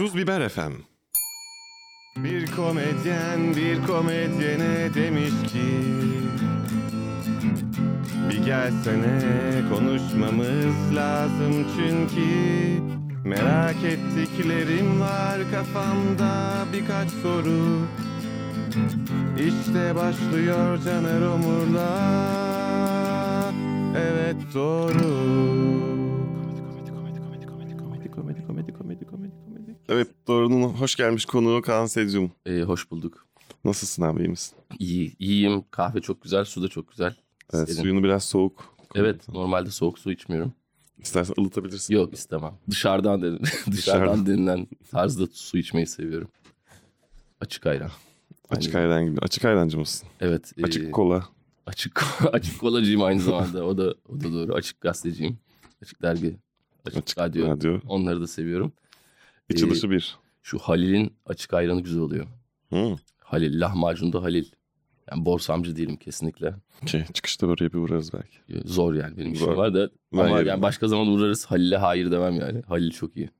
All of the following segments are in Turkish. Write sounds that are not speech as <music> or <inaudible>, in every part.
Tuz Biber FM. Bir komedyen bir komedyene demiş ki Bir gelsene konuşmamız lazım çünkü Merak ettiklerim var kafamda birkaç soru. İşte başlıyor Caner Omur'la Evet doğru Evet doğrunun hoş gelmiş konuğu Kaan Secum. Ee, hoş bulduk. Nasılsın abi iyi misin? İyi, iyiyim. Kahve çok güzel, su da çok güzel. Evet, Serin. suyunu biraz soğuk. Evet, normalde soğuk su içmiyorum. İstersen ılıtabilirsin. Yok istemem. Dışarıdan denilen, <laughs> dışarıdan denilen tarzda su içmeyi seviyorum. Açık ayran. Açık Aynen. ayran gibi. Açık ayrancı mısın? Evet. e, Açık kola. açık <laughs> açık kolacıyım aynı zamanda. O da o da doğru. Açık gazeteciyim. Açık dergi. Açık, Açık radyo. radyo. Onları da seviyorum. İçi Ee, bir. Şu Halil'in açık ayranı güzel oluyor. Hı. Halil, lahmacunda Halil. Yani borsamcı değilim kesinlikle. Okey. Çıkışta oraya bir uğrarız belki. Ee, Zor yani benim işim Zor. var da. Ben ama yani başka zaman uğrarız Halil'e hayır demem yani. Halil çok iyi.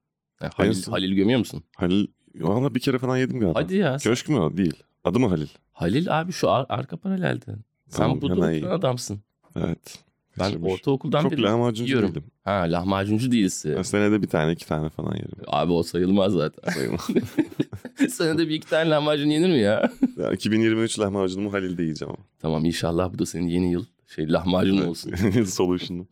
Yani Halil, son- Halil gömüyor musun? Halil. Valla bir kere falan yedim galiba. Hadi ya. Köşk mü o? Değil. Adı mı Halil? Halil abi şu ar- arka paralelde. Sen Tamam, hemen oturan adamsın. Evet. Ben Kaçırmış. ortaokuldan Çok beri lahmacuncu yiyorum. değilim. Ha lahmacuncu değilsin. Ben senede bir tane iki tane falan yerim. Abi o sayılmaz zaten. Sayılmaz. <laughs> Senede bir iki tane lahmacun yenir mi ya? ya 2023 lahmacunumu Halil'de yiyeceğim ama. tamam inşallah bu da senin yeni yıl şey lahmacun olsun. <laughs> Solution'u.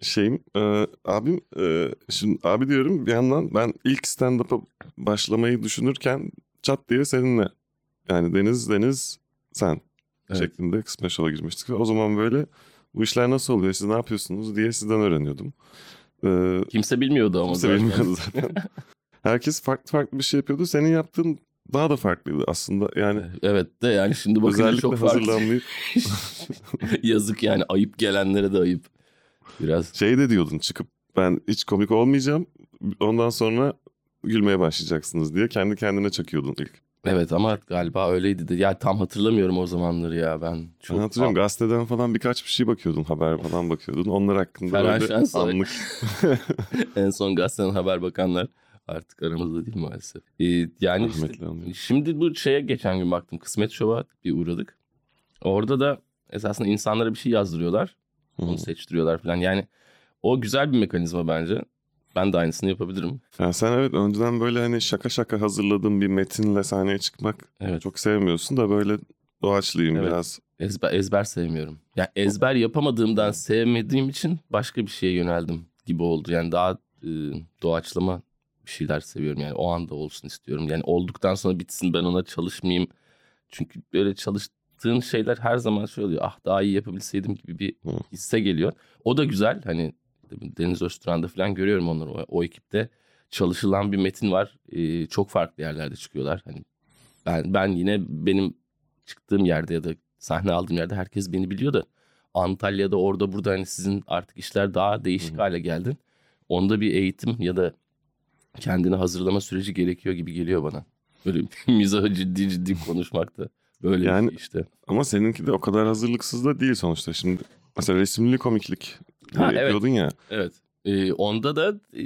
Şeyim, e, abim, e, şimdi abi diyorum bir yandan ben ilk stand-up'a başlamayı düşünürken çat diye seninle yani Deniz, Deniz, sen Evet. şeklinde şova girmiştik. O zaman böyle bu işler nasıl oluyor, siz ne yapıyorsunuz diye sizden öğreniyordum. E, Kimse bilmiyordu ama kimse zaten. bilmiyordu zaten. <laughs> Herkes farklı farklı bir şey yapıyordu. Senin yaptığın daha da farklıydı aslında. Yani Evet de yani şimdi bakınca çok farklı. hazırlanmayıp <laughs> Yazık yani ayıp gelenlere de ayıp. Biraz şey de diyordun çıkıp ben hiç komik olmayacağım. Ondan sonra gülmeye başlayacaksınız diye kendi kendine çakıyordun ilk. Evet ama galiba öyleydi de. Ya tam hatırlamıyorum o zamanları ya ben. Çok Ben hatırlıyorum gazeteden falan birkaç bir şey bakıyordun haber falan bakıyordun. Onlar hakkında Ferhan böyle anlık. <laughs> en son gazeteden haber bakanlar artık aramızda değil maalesef. Ee, yani işte, şimdi bu şeye geçen gün baktım. Kısmet Şov'a bir uğradık. Orada da esasında insanlara bir şey yazdırıyorlar. Onu seçtiriyorlar falan. Yani o güzel bir mekanizma bence. Ben de aynısını yapabilirim. Yani sen evet önceden böyle hani şaka şaka hazırladığın bir metinle sahneye çıkmak Evet. çok sevmiyorsun da böyle doğaçlıyım Evet. biraz. Ezber, ezber sevmiyorum. Yani ezber yapamadığımdan sevmediğim için başka bir şeye yöneldim gibi oldu. Yani daha e, doğaçlama bir şeyler seviyorum. Yani o anda olsun istiyorum. Yani olduktan sonra bitsin ben ona çalışmayayım. Çünkü böyle çalıştığın şeyler her zaman şey oluyor. Ah daha iyi yapabilseydim gibi bir hisse geliyor. O da güzel. Hani Deniz Özturan'da falan görüyorum onları. O, o ekipte çalışılan bir metin var. E, çok farklı yerlerde çıkıyorlar. Hani ben ben yine benim çıktığım yerde ya da sahne aldığım yerde herkes beni biliyor da Antalya'da orada burada hani sizin artık işler daha değişik Hı. hale geldi. Onda bir eğitim ya da kendini hazırlama süreci gerekiyor gibi geliyor bana. Böyle <laughs> mizahı ciddi ciddi konuşmakta. Böyle Yani- bir şey işte. Ama seninki de o kadar hazırlıksız da değil sonuçta. Şimdi mesela resimli komiklik Ha, evet. yapıyordun ya. Evet. Ee, onda da e,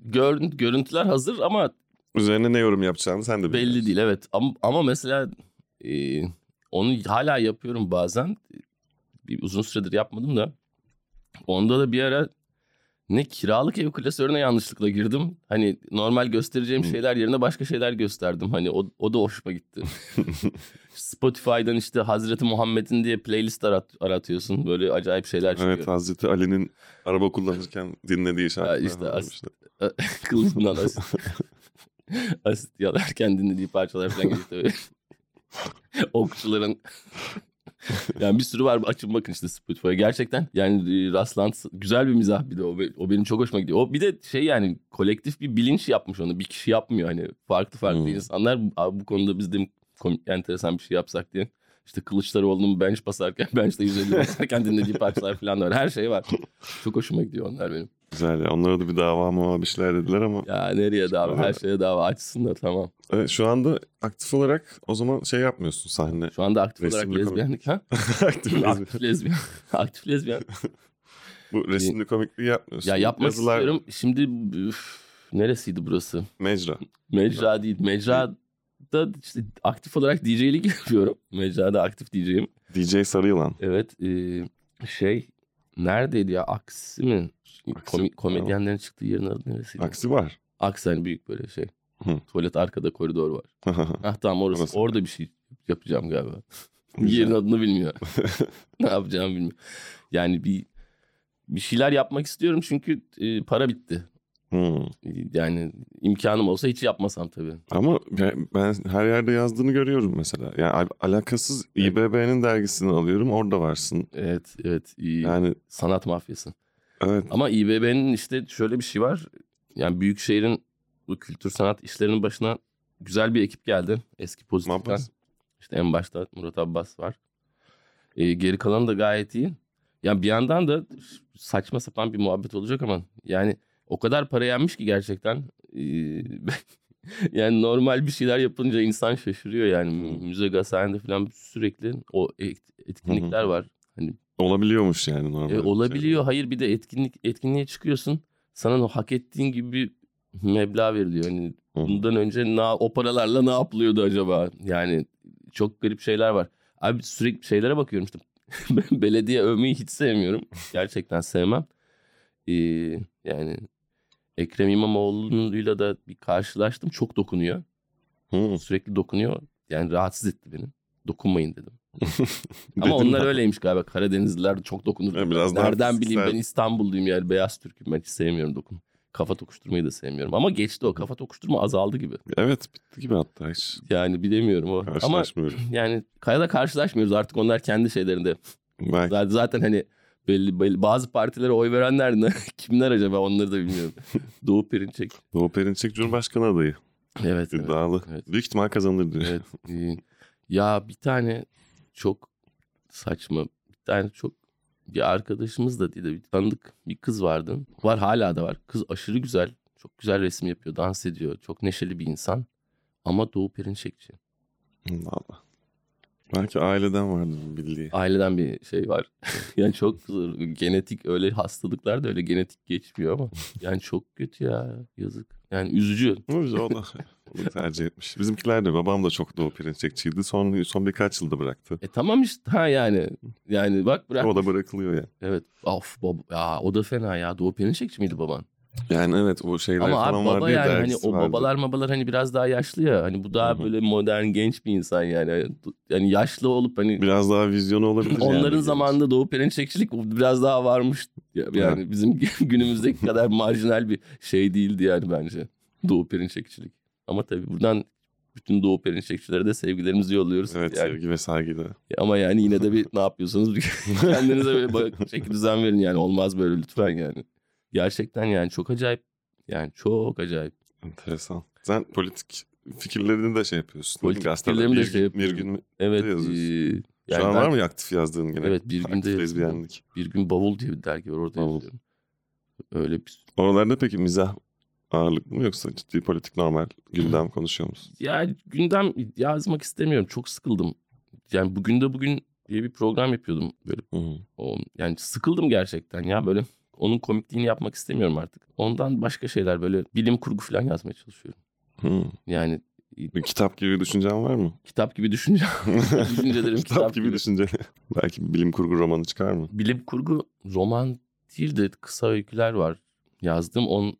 gör, görüntüler hazır ama Üzerine ne yorum yapacağını sen de belli bilmiyorsun. değil evet. Ama, ama mesela e, onu hala yapıyorum bazen. Bir uzun süredir yapmadım da. Onda da bir ara ne kiralık ev klasörüne yanlışlıkla girdim. Hani normal göstereceğim şeyler yerine başka şeyler gösterdim. Hani o, o da hoşuma gitti. <laughs> Spotify'dan işte Hazreti Muhammed'in diye playlist arat, aratıyorsun. Böyle acayip şeyler çıkıyor. Evet Hazreti Ali'nin araba kullanırken dinlediği şarkılar işte falan as- işte. <laughs> Kılıçından <laughs> asit. asit yalarken dinlediği parçalar falan geliyor. Okçuların <laughs> yani bir sürü var açın bakın işte Spotify'a. Gerçekten yani e, rastlantı güzel bir mizah bir de o, o benim çok hoşuma gidiyor. O bir de şey yani kolektif bir bilinç yapmış onu. Bir kişi yapmıyor hani farklı farklı Hmm. insanlar bu konuda biz de komik, enteresan bir şey yapsak diye. İşte Kılıçdaroğlu'nun bench basarken, <laughs> bench'te 150 basarken dinlediği parçalar falan da var. Her şey var. Çok hoşuma gidiyor onlar benim. Güzel. Onlara da bir dava mı bir şeyler dediler ama. Ya nereye dava? Her şeye dava açsınlar tamam. Evet, şu anda aktif olarak o zaman şey yapmıyorsun sahne. Şu anda aktif olarak lezbiyenlik ha? <laughs> aktif lezbiyen. aktif lezbiyen. <laughs> aktif lezbiyen. Bu resimli komikliği yapmıyorsun. Ya yapmak Yazılar- istiyorum. Şimdi üf, neresiydi burası? Mecra. Mecra değil. Mecra'da işte aktif olarak DJ'lik <laughs> yapıyorum. Mecra'da aktif DJ'im. DJ Sarı Yılan. Evet. e, şey neredeydi ya? Aksi mi? Aksi, Komi- komedyenlerin çıktığı yerin adı neresiydi? Aksi var. Aksi hani büyük böyle şey. Hı. Tuvalet arkada koridor var. <laughs> Ah tamam orası. Orası. Orada bir şey yapacağım galiba. <laughs> Yerin adını bilmiyor. ne yapacağımı bilmiyor. Yani bir bir şeyler yapmak istiyorum çünkü e, para bitti. Hmm. Yani imkanım olsa hiç yapmasam tabii. Ama ben ben her yerde yazdığını görüyorum mesela. Yani al- alakasız İBB'nin dergisini alıyorum orada varsın. Evet, evet. iyi. Yani Sanat mafyası. evet. Ama İBB'nin işte şöyle bir şey var. Yani büyük şehrin bu kültür sanat işlerinin başına güzel bir ekip geldi. Eski pozitiften. Mabbas. İşte en başta Murat Abbas var. Ee, geri kalanı da gayet iyi. Yani bir yandan da saçma sapan bir muhabbet olacak ama yani o kadar para yenmiş ki gerçekten. Ee, <laughs> yani normal bir şeyler yapınca insan şaşırıyor yani. Müze Gazhane'de falan sürekli o et- etkinlikler var. Hani Olabiliyormuş yani normal. e, olabiliyor. Hayır bir de etkinlik etkinliğe çıkıyorsun. Sana o hak ettiğin gibi bir meblağ veriliyor. Hani bundan önce ne, o paralarla ne yapılıyordu acaba? Yani çok garip şeyler var. Abi sürekli şeylere bakıyorum işte. <laughs> Ben belediye övmeyi hiç sevmiyorum. Gerçekten sevmem. Ee, yani Ekrem İmamoğlu'yla da bir karşılaştım. Çok dokunuyor. Hı. Sürekli dokunuyor. Yani rahatsız etti beni. Dokunmayın dedim. <laughs> Ama onlar ben. öyleymiş galiba. Karadenizliler çok dokunur. Ya biraz Nereden bileyim ben İstanbulluyum yani beyaz Türk'üm ben hiç sevmiyorum dokun. Kafa tokuşturmayı da sevmiyorum. Ama geçti o kafa tokuşturma azaldı gibi. Evet bitti gibi hatta hiç Yani bilemiyorum o. Ama karşılaşmıyorum. yani kayada karşılaşmıyoruz artık onlar kendi şeylerinde. Belki Zaten hani belli, belli bazı partilere oy verenler ne? <laughs> Kimler acaba onları da bilmiyorum. <laughs> Doğu Perinçek. Doğu Perinçek Cumhurbaşkanı adayı. Evet. İddialı. evet. Büyük ihtimal kazanır diyor. Evet. ya bir tane çok saçma bir tane çok bir arkadaşımız da değil de bir tanıdık bir kız vardı. Var hala da var. Kız aşırı güzel. Çok güzel resim yapıyor. Dans ediyor. Çok neşeli bir insan. Ama Doğu Perinçekçi. Valla. Belki aileden vardır bildiği. Aileden bir şey var. <laughs> yani çok genetik öyle hastalıklar da öyle genetik geçmiyor ama. <laughs> Yani çok kötü ya. Yazık. Yani üzücü. Biz o da, o da tercih etmiş. Bizimkiler de babam da çok Doğu Perinçekçiydi. Son, son birkaç yılda bıraktı. E tamam işte ha yani. Yani bak bırak. O da bırakılıyor ya. Evet. Of baba. Ya o da fena ya. Doğu Perinçekçi miydi baban? Yani evet o şeyler Ama falan abi vardı baba ya yani hani o vardı. babalar mabalar hani biraz daha yaşlı ya. Hani bu daha Hı hı. böyle modern genç bir insan yani. Yani yaşlı olup hani Biraz daha vizyonu olabilir onların yani. zamanında Doğu Perinçekçilik biraz daha varmış. Ya- Yani bizim <laughs> günümüzdeki kadar marjinal bir şey değildi yani bence. Doğu Perinçekçilik. Ama tabii buradan bütün Doğu Perinçekçilere de sevgilerimizi yolluyoruz. Evet yani. sevgi ve saygıyla. Ama yani yine de bir <laughs> ne yapıyorsanız <laughs> kendinize böyle çeki düzen verin yani. Olmaz böyle lütfen yani. Gerçekten yani çok acayip. Yani çok acayip. Enteresan. Sen politik fikirlerini de şey yapıyorsun. Politik fikirlerimi de şey yapıyorum. Bir gün Evet. yazıyorsun. Şu yani an ben var mı aktif yazdığın gene? Evet, bir günde Aktif yazıyorum. lezbiyenlik. bir gün bavul diye bir dergi var orada Bavul. yazıyorum. Öyle bir... Oralarda peki mizah ağırlıklı mı yoksa ciddi politik normal gündem <clears throat> konuşuyor musun? Ya gündem yazmak istemiyorum. Çok sıkıldım. Yani bugün de bugün diye bir program yapıyordum. Böyle Hı hı. o, yani sıkıldım gerçekten ya böyle. Onun komikliğini yapmak istemiyorum artık. Ondan başka şeyler böyle bilim kurgu falan yazmaya çalışıyorum. Hı. Yani Bir kitap gibi düşüncen var mı? kitap gibi düşünce <laughs> Düşüncelerim kitap, kitap gibi gibi. düşünce. <laughs> Belki bilim kurgu romanı çıkar mı? bilim kurgu roman değil de kısa öyküler var. Yazdım on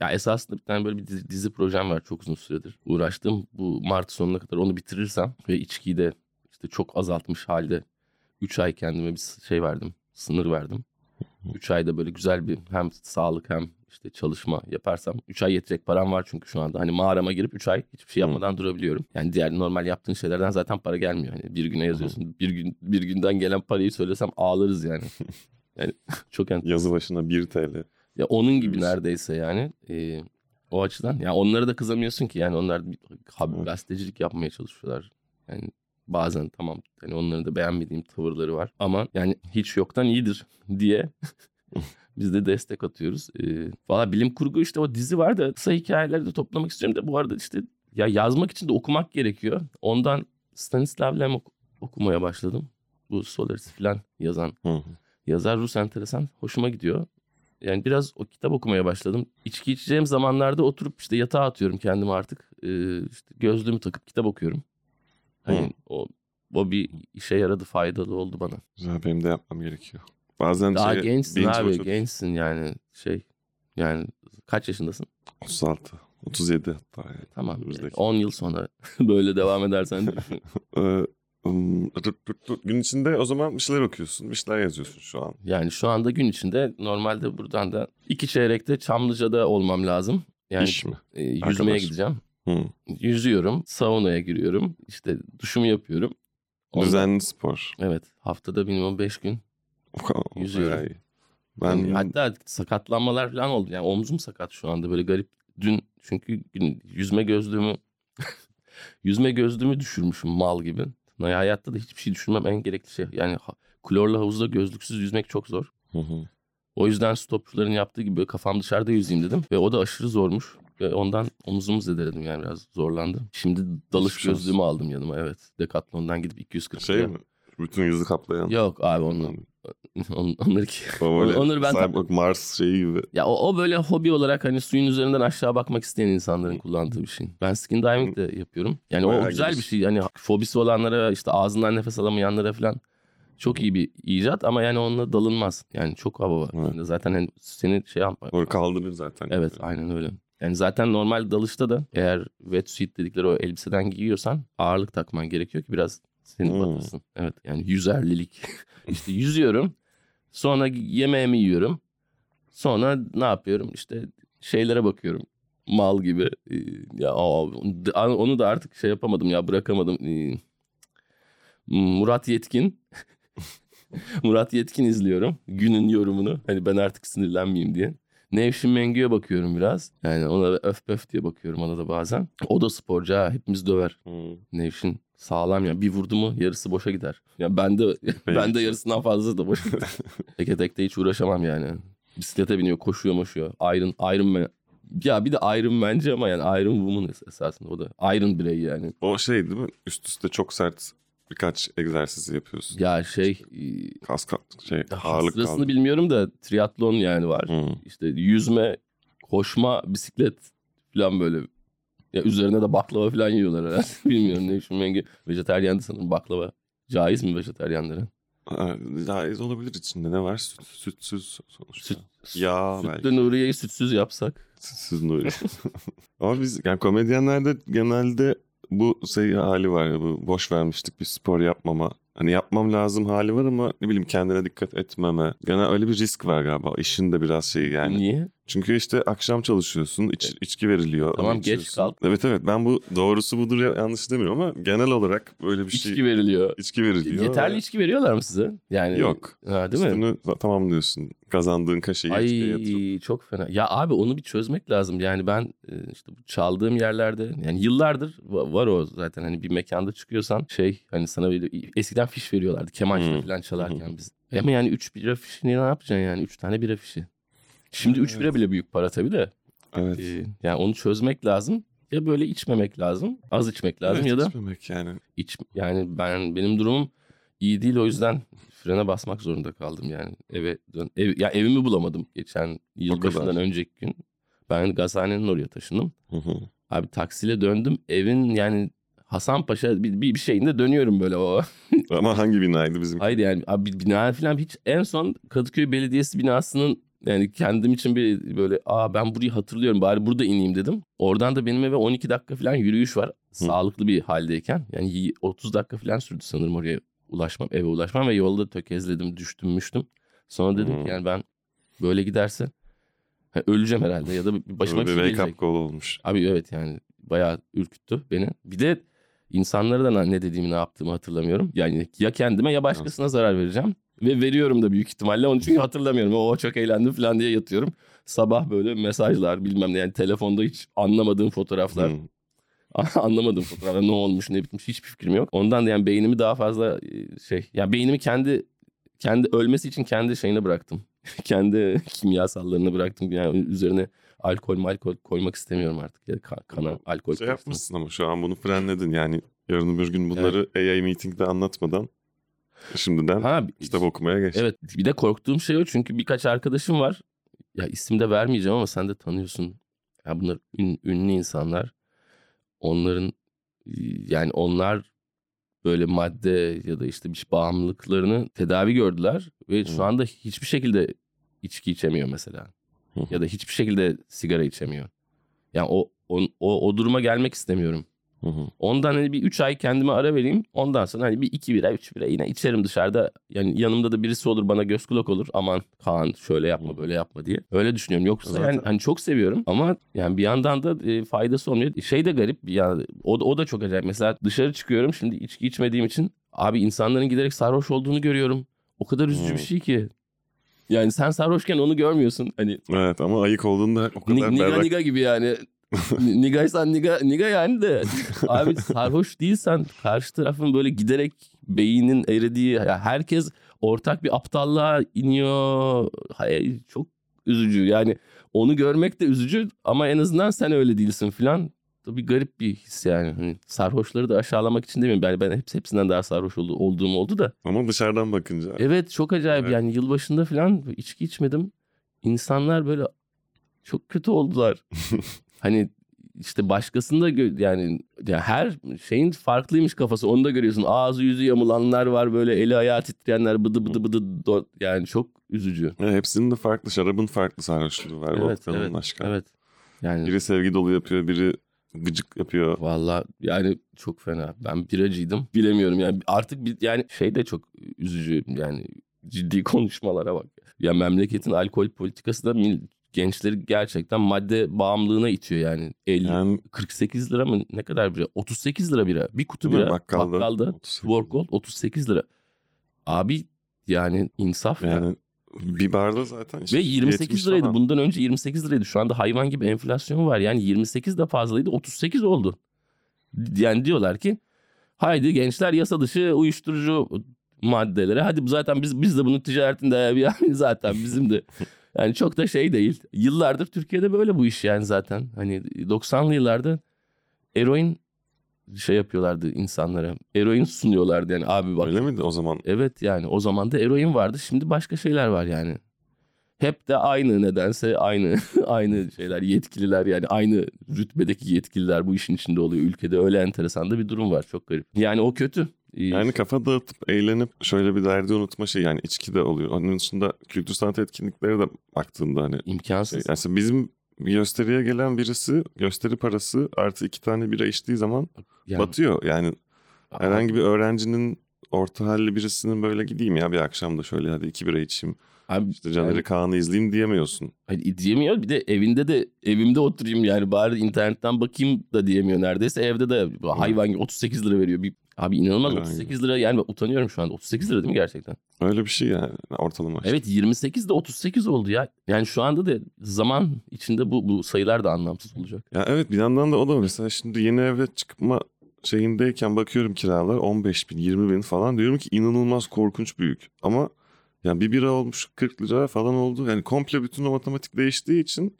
ya esasında bir tane böyle bir dizi, dizi projem var çok uzun süredir. Uğraştım. Bu Mart sonuna kadar onu bitirirsem ve içkiyi de işte çok azaltmış halde 3 ay kendime bir şey verdim. Sınır verdim. 3 ayda böyle güzel bir hem sağlık hem işte çalışma yaparsam 3 ay yetecek param var çünkü şu anda. Hani mağarama girip 3 ay hiçbir şey yapmadan durabiliyorum. Yani diğer normal yaptığın şeylerden zaten para gelmiyor. Hani bir güne yazıyorsun. Bir gün bir günden gelen parayı söylesem ağlarız yani. <laughs> Yani çok ent- Yazı başına 1 TL. ya onun gibi neredeyse yani. Ee, o açıdan ya onlara da kızamıyorsun ki yani onlar bir haber gazetecilik yapmaya çalışıyorlar. Yani bazen tamam hani onların da beğenmediğim tavırları var ama yani hiç yoktan iyidir <laughs> diye <laughs> biz de destek atıyoruz. Ee, Valla bilim kurgu işte o dizi var da kısa hikayeleri de toplamak istiyorum da bu arada işte ya yazmak için de okumak gerekiyor. Ondan Stanislav Lem ok- okumaya başladım. Bu Solaris falan yazan Hı hı. yazar Rus enteresan. Hoşuma gidiyor. yani biraz o kitap okumaya başladım. İçki içeceğim zamanlarda oturup işte yatağa atıyorum kendimi artık. Ee, işte gözlüğümü takıp kitap okuyorum. Hani Hı. o o bir işe yaradı, faydalı oldu bana. Güzel benim de yapmam gerekiyor. Bazen Daha şey, gençsin abi, yapıyorum. gençsin yani şey. Yani kaç yaşındasın? 36, 37 hatta yani. Tamam. Önümüzdeki. 10 yıl sonra <laughs> böyle devam edersen. <laughs> Ee, gün içinde o zaman bir şeyler okuyorsun, bir şeyler yazıyorsun şu an. Yani şu anda gün içinde normalde buradan da iki çeyrekte Çamlıca'da olmam lazım. Yani İş mi? e, yüzmeye Arkadaş. gideceğim. Hı. Yüzüyorum, saunaya giriyorum. işte duşumu yapıyorum. Ondan- Düzenli spor. Evet, haftada minimum 5 gün. Yüzüyorum. iyi. Ben Yani hatta sakatlanmalar falan oldu. Yani omzum sakat şu anda böyle garip. Dün çünkü yüzme gözlüğümü <laughs> yüzme gözlüğümü düşürmüşüm mal gibi. Yani hayatta da hiçbir şey düşürmem en gerekli şey. Yani klorlu havuzda gözlüksüz yüzmek çok zor. Hı hı. O yüzden stopçuların yaptığı gibi kafam dışarıda yüzeyim dedim. Ve o da aşırı zormuş. Ve ondan omzumu zedeledim yani biraz zorlandı. Şimdi dalış olsun. gözlüğümü aldım yanıma evet. Decathlon'dan gidip 240 şey liraya- mi? Bütün yüzü kaplayan. Yok abi onu, <laughs> on- onları ki. O böyle <laughs> Onur ben- Cyborg Mars şeyi gibi. Ya o, o böyle hobi olarak hani suyun üzerinden aşağı bakmak isteyen insanların kullandığı bir şey. Ben skin diving de yapıyorum. Yani o Bayağı güzel geniş. bir şey. Yani fobisi olanlara işte ağzından nefes alamayanlara falan çok iyi bir icat ama yani onunla dalınmaz. Yani çok hava var. Evet. Yani Zaten hani seni şey yapma. Onu kaldırır zaten. Evet aynen öyle. Yani zaten normal dalışta da eğer wetsuit dedikleri o elbiseden giyiyorsan ağırlık takman gerekiyor ki biraz seni Hmm. batırsın. Evet yani yüzerlilik. <laughs> işte yüzüyorum. Sonra yemeğimi yiyorum. Sonra ne yapıyorum? İşte şeylere bakıyorum. Mal gibi. Ee, Ya onu da artık şey yapamadım ya bırakamadım. Ee, Murat Yetkin. <laughs> Murat Yetkin izliyorum. Günün yorumunu. Hani ben artık sinirlenmeyeyim diye. Nevşin Mengü'ye bakıyorum biraz. Yani ona da öf pöf diye bakıyorum ona da bazen. O da sporcu ha. Hepimiz döver. Hı. Nevşin sağlam ya. Bir vurdu mu yarısı boşa gider. Ya ben de <laughs> ben de yarısından fazla da boşa gider. <laughs> Teke tekte hiç uğraşamam yani. Bisiklete biniyor, koşuyor, moşuyor. Iron, Iron Man. Ya bir de Iron Man'ci ama yani Iron Woman es- esasında o da. Iron birey yani. O şey değil mi? Üst üste çok sert birkaç egzersiz yapıyorsun. Ya şey e, Kas şey ağırlık sırasını kaldı. bilmiyorum da triatlon yani var. Hı. İşte yüzme, koşma, bisiklet falan böyle. Ya üzerine de baklava falan yiyorlar herhalde. <laughs> Bilmiyorum ne işin rengi. Vejeteryan sanırım baklava. Caiz mi vejeteryanlara? Aa, Caiz olabilir içinde ne var? Süt, sütsüz sonuçta. Süt, belki. Sütlü Nuriye'yi sütsüz yapsak. Sütsüz Nuri. <laughs> Ama biz yani komedyenlerde genelde bu şey hali var ya bu boş vermiştik bir spor yapmama. Hani yapmam lazım hali var ama ne bileyim kendine dikkat etmeme. Genel öyle bir risk var galiba. İşin de biraz şey yani. Niye? Çünkü işte akşam çalışıyorsun, iç, içki veriliyor. Tamam, geç kalk. Evet evet ben bu doğrusu budur ya- yanlış demiyorum ama genel olarak böyle bir şey İçki veriliyor. içki veriliyor. Yeterli içki veriyorlar mı size? Yani Yok. Ha, değil mi? Üstünü tamamlıyorsun. Kazandığın kaşeyi içkiye yatırıp. Ay çok fena. Ya abi onu bir çözmek lazım. Yani ben e, işte çaldığım yerlerde yani yıllardır va- var o zaten hani bir mekanda çıkıyorsan şey hani sana böyle eskiden fiş veriyorlardı kemançla Hmm. falan çalarken biz. Ama yani 3 bira fişini ne yapacaksın yani 3 tane bira fişi. Şimdi 3 bira Evet. bile büyük para tabii de. Evet. E, yani onu çözmek lazım. Ya böyle içmemek lazım. Az içmek lazım Evet, ya da içmemek yani. iç yani ben benim durumum iyi değil o yüzden frene basmak zorunda kaldım yani eve dön ev, ya evimi bulamadım geçen yılbaşından kadar. önceki gün ben Gazhane'nin oraya taşındım Hı hı. abi taksiyle döndüm evin yani Hasanpaşa bir, bir, bir şeyinde dönüyorum böyle o. Ama hangi binaydı bizim? Hayır yani abi bina falan hiç en son Kadıköy Belediyesi binasının yani kendim için bir böyle aa ben burayı hatırlıyorum bari burada ineyim dedim. Oradan da benim eve 12 dakika falan yürüyüş var. Sağlıklı bir haldeyken. Yani y- 30 dakika falan sürdü sanırım oraya ulaşmam, eve ulaşmam ve yolda tökezledim, düştüm, müştüm. Sonra dedim Hmm. ki yani ben böyle giderse ha, öleceğim herhalde ya da başıma Böyle bir şey gelecek. call olmuş. Abi evet yani bayağı ürküttü beni. Bir de insanlara da ne dediğimi ne yaptığımı hatırlamıyorum. Yani ya kendime ya başkasına zarar vereceğim. Ve veriyorum da büyük ihtimalle onu çünkü hatırlamıyorum. O çok eğlendim falan diye yatıyorum. Sabah böyle mesajlar bilmem ne yani telefonda hiç anlamadığım fotoğraflar. Hı. <laughs> anlamadığım fotoğraflar ne olmuş ne bitmiş hiçbir fikrim yok. Ondan da yani beynimi daha fazla e, şey yani beynimi kendi kendi ölmesi için kendi şeyine bıraktım. <laughs> kendi kimyasallarını bıraktım. Yani üzerine alkol malkol koymak istemiyorum artık. Ya ka- kana alkol Şey koysam. yapmışsın ama şu an bunu frenledin yani yarın öbür gün bunları AI meetingde anlatmadan şimdiden Ha, kitap okumaya geç. Evet bir de korktuğum şey o çünkü birkaç arkadaşım var. ya isim de vermeyeceğim ama sen de tanıyorsun. Ya bunlar ün- ünlü insanlar. Onların yani onlar böyle madde ya da işte bir bağımlılıklarını tedavi gördüler ve Hı. şu anda hiçbir şekilde içki içemiyor mesela. Hı. Ya da hiçbir şekilde sigara içemiyor. Yani o o, o, o duruma gelmek istemiyorum. Hı hı. Ondan hani bir 3 ay kendime ara vereyim. Ondan sonra hani bir 2 bira 3 bira yine içerim dışarıda. Yani yanımda da birisi olur bana göz kulak olur. Aman Kaan şöyle yapma böyle yapma diye. Öyle düşünüyorum. Yoksa Zaten- yani hani çok seviyorum ama yani bir yandan da e, faydası olmuyor. Şey de garip yani o, da- o da çok acayip. Mesela dışarı çıkıyorum şimdi içki içmediğim için abi insanların giderek sarhoş olduğunu görüyorum. O kadar üzücü Hı. bir şey ki. Yani sen sarhoşken onu görmüyorsun. Hani Evet ama ayık olduğunda o kadar Ni- niga berrak. niga gibi yani. Ni- Nigaysan niga, niga yani de. Abi sarhoş değilsen karşı tarafın böyle giderek beynin eridiği. Ya herkes ortak bir aptallığa iniyor. Hayır, çok üzücü. Yani onu görmek de üzücü ama en azından sen öyle değilsin filan. Tabii garip bir his yani. Hani sarhoşları da aşağılamak için demiyorum. Ben, ben hepsi hepsinden daha sarhoş oldu, olduğum oldu da. Ama dışarıdan bakınca. Evet çok acayip Evet. yani yılbaşında falan içki içmedim. İnsanlar böyle çok kötü oldular. <laughs> hani işte başkasında gö- yani ya her şeyin farklıymış kafası onu da görüyorsun. Ağzı yüzü yamulanlar var böyle eli ayağı titreyenler bıdı bıdı bıdı do- yani çok üzücü. Ya hepsinin de farklı. Şarabın farklı sarhoşluğu var. Evet, evet, başka. Evet. Yani Biri sevgi dolu yapıyor, biri gıcık yapıyor. Valla yani çok fena. Ben biracıydım. Bilemiyorum yani artık bir, yani şey de çok üzücü yani ciddi konuşmalara bak. Ya memleketin alkol politikası da mil- gençleri gerçekten madde bağımlılığına itiyor yani. 50 Yani 48 lira mı ne kadar bira? 38 lira bira. Bir kutu bira Bakkalda. bakkalda, 38 World 38 lira. Abi yani insaf ya. yani bir barda zaten işte Ve 28 70 liraydı. falan. Bundan önce 28 liraydı. Şu anda hayvan gibi enflasyon var. Yani 28 de fazlaydı. 38 oldu. Yani diyorlar ki haydi gençler yasa dışı uyuşturucu maddelere. Hadi zaten biz biz de bunun ticaretinde <laughs> yani zaten bizim de <laughs> yani çok da şey değil. Yıllardır Türkiye'de böyle bu iş yani zaten. Hani 90'lı yıllarda eroin şey yapıyorlardı insanlara. Eroin sunuyorlardı yani abi bak Öyle miydi o zaman? Evet yani o zaman da eroin vardı. Şimdi başka şeyler var yani. Hep de aynı nedense aynı <laughs> aynı şeyler yetkililer yani aynı rütbedeki yetkililer bu işin içinde oluyor. Ülkede öyle enteresan da bir durum var çok garip. Yani o kötü. Ee, Yani kafa dağıtıp eğlenip şöyle bir derdi unutma şey yani içki de oluyor. Onun dışında kültür sanat etkinlikleri de baktığında hani şey, imkansız. yani bizim gösteriye gelen birisi gösteri parası artı iki tane bira içtiği zaman Yani, batıyor. Yani herhangi bir öğrencinin orta halli birisinin böyle gideyim ya bir akşam da şöyle hadi iki bira içeyim. abi, İşte Caner'i yani- Kaan'ı izleyeyim diyemiyorsun. Hani diyemiyor bir de evinde de evimde oturayım yani bari internetten bakayım da diyemiyor neredeyse evde de hayvan gibi 38 lira veriyor. Bir, abi inanılmaz Herhangi. 38 lira yani utanıyorum şu anda 38 lira değil mi gerçekten? Öyle bir şey yani ortalama. işte. Evet 28 de 38 oldu ya. Yani şu anda da zaman içinde bu bu sayılar da anlamsız olacak. Ya evet bir yandan da o da mesela şimdi yeni eve çıkma şeyindeyken bakıyorum kiralar 15 bin 20 bin falan diyorum ki inanılmaz korkunç büyük ama yani bir bira olmuş 40 lira falan oldu yani komple bütün o matematik değiştiği için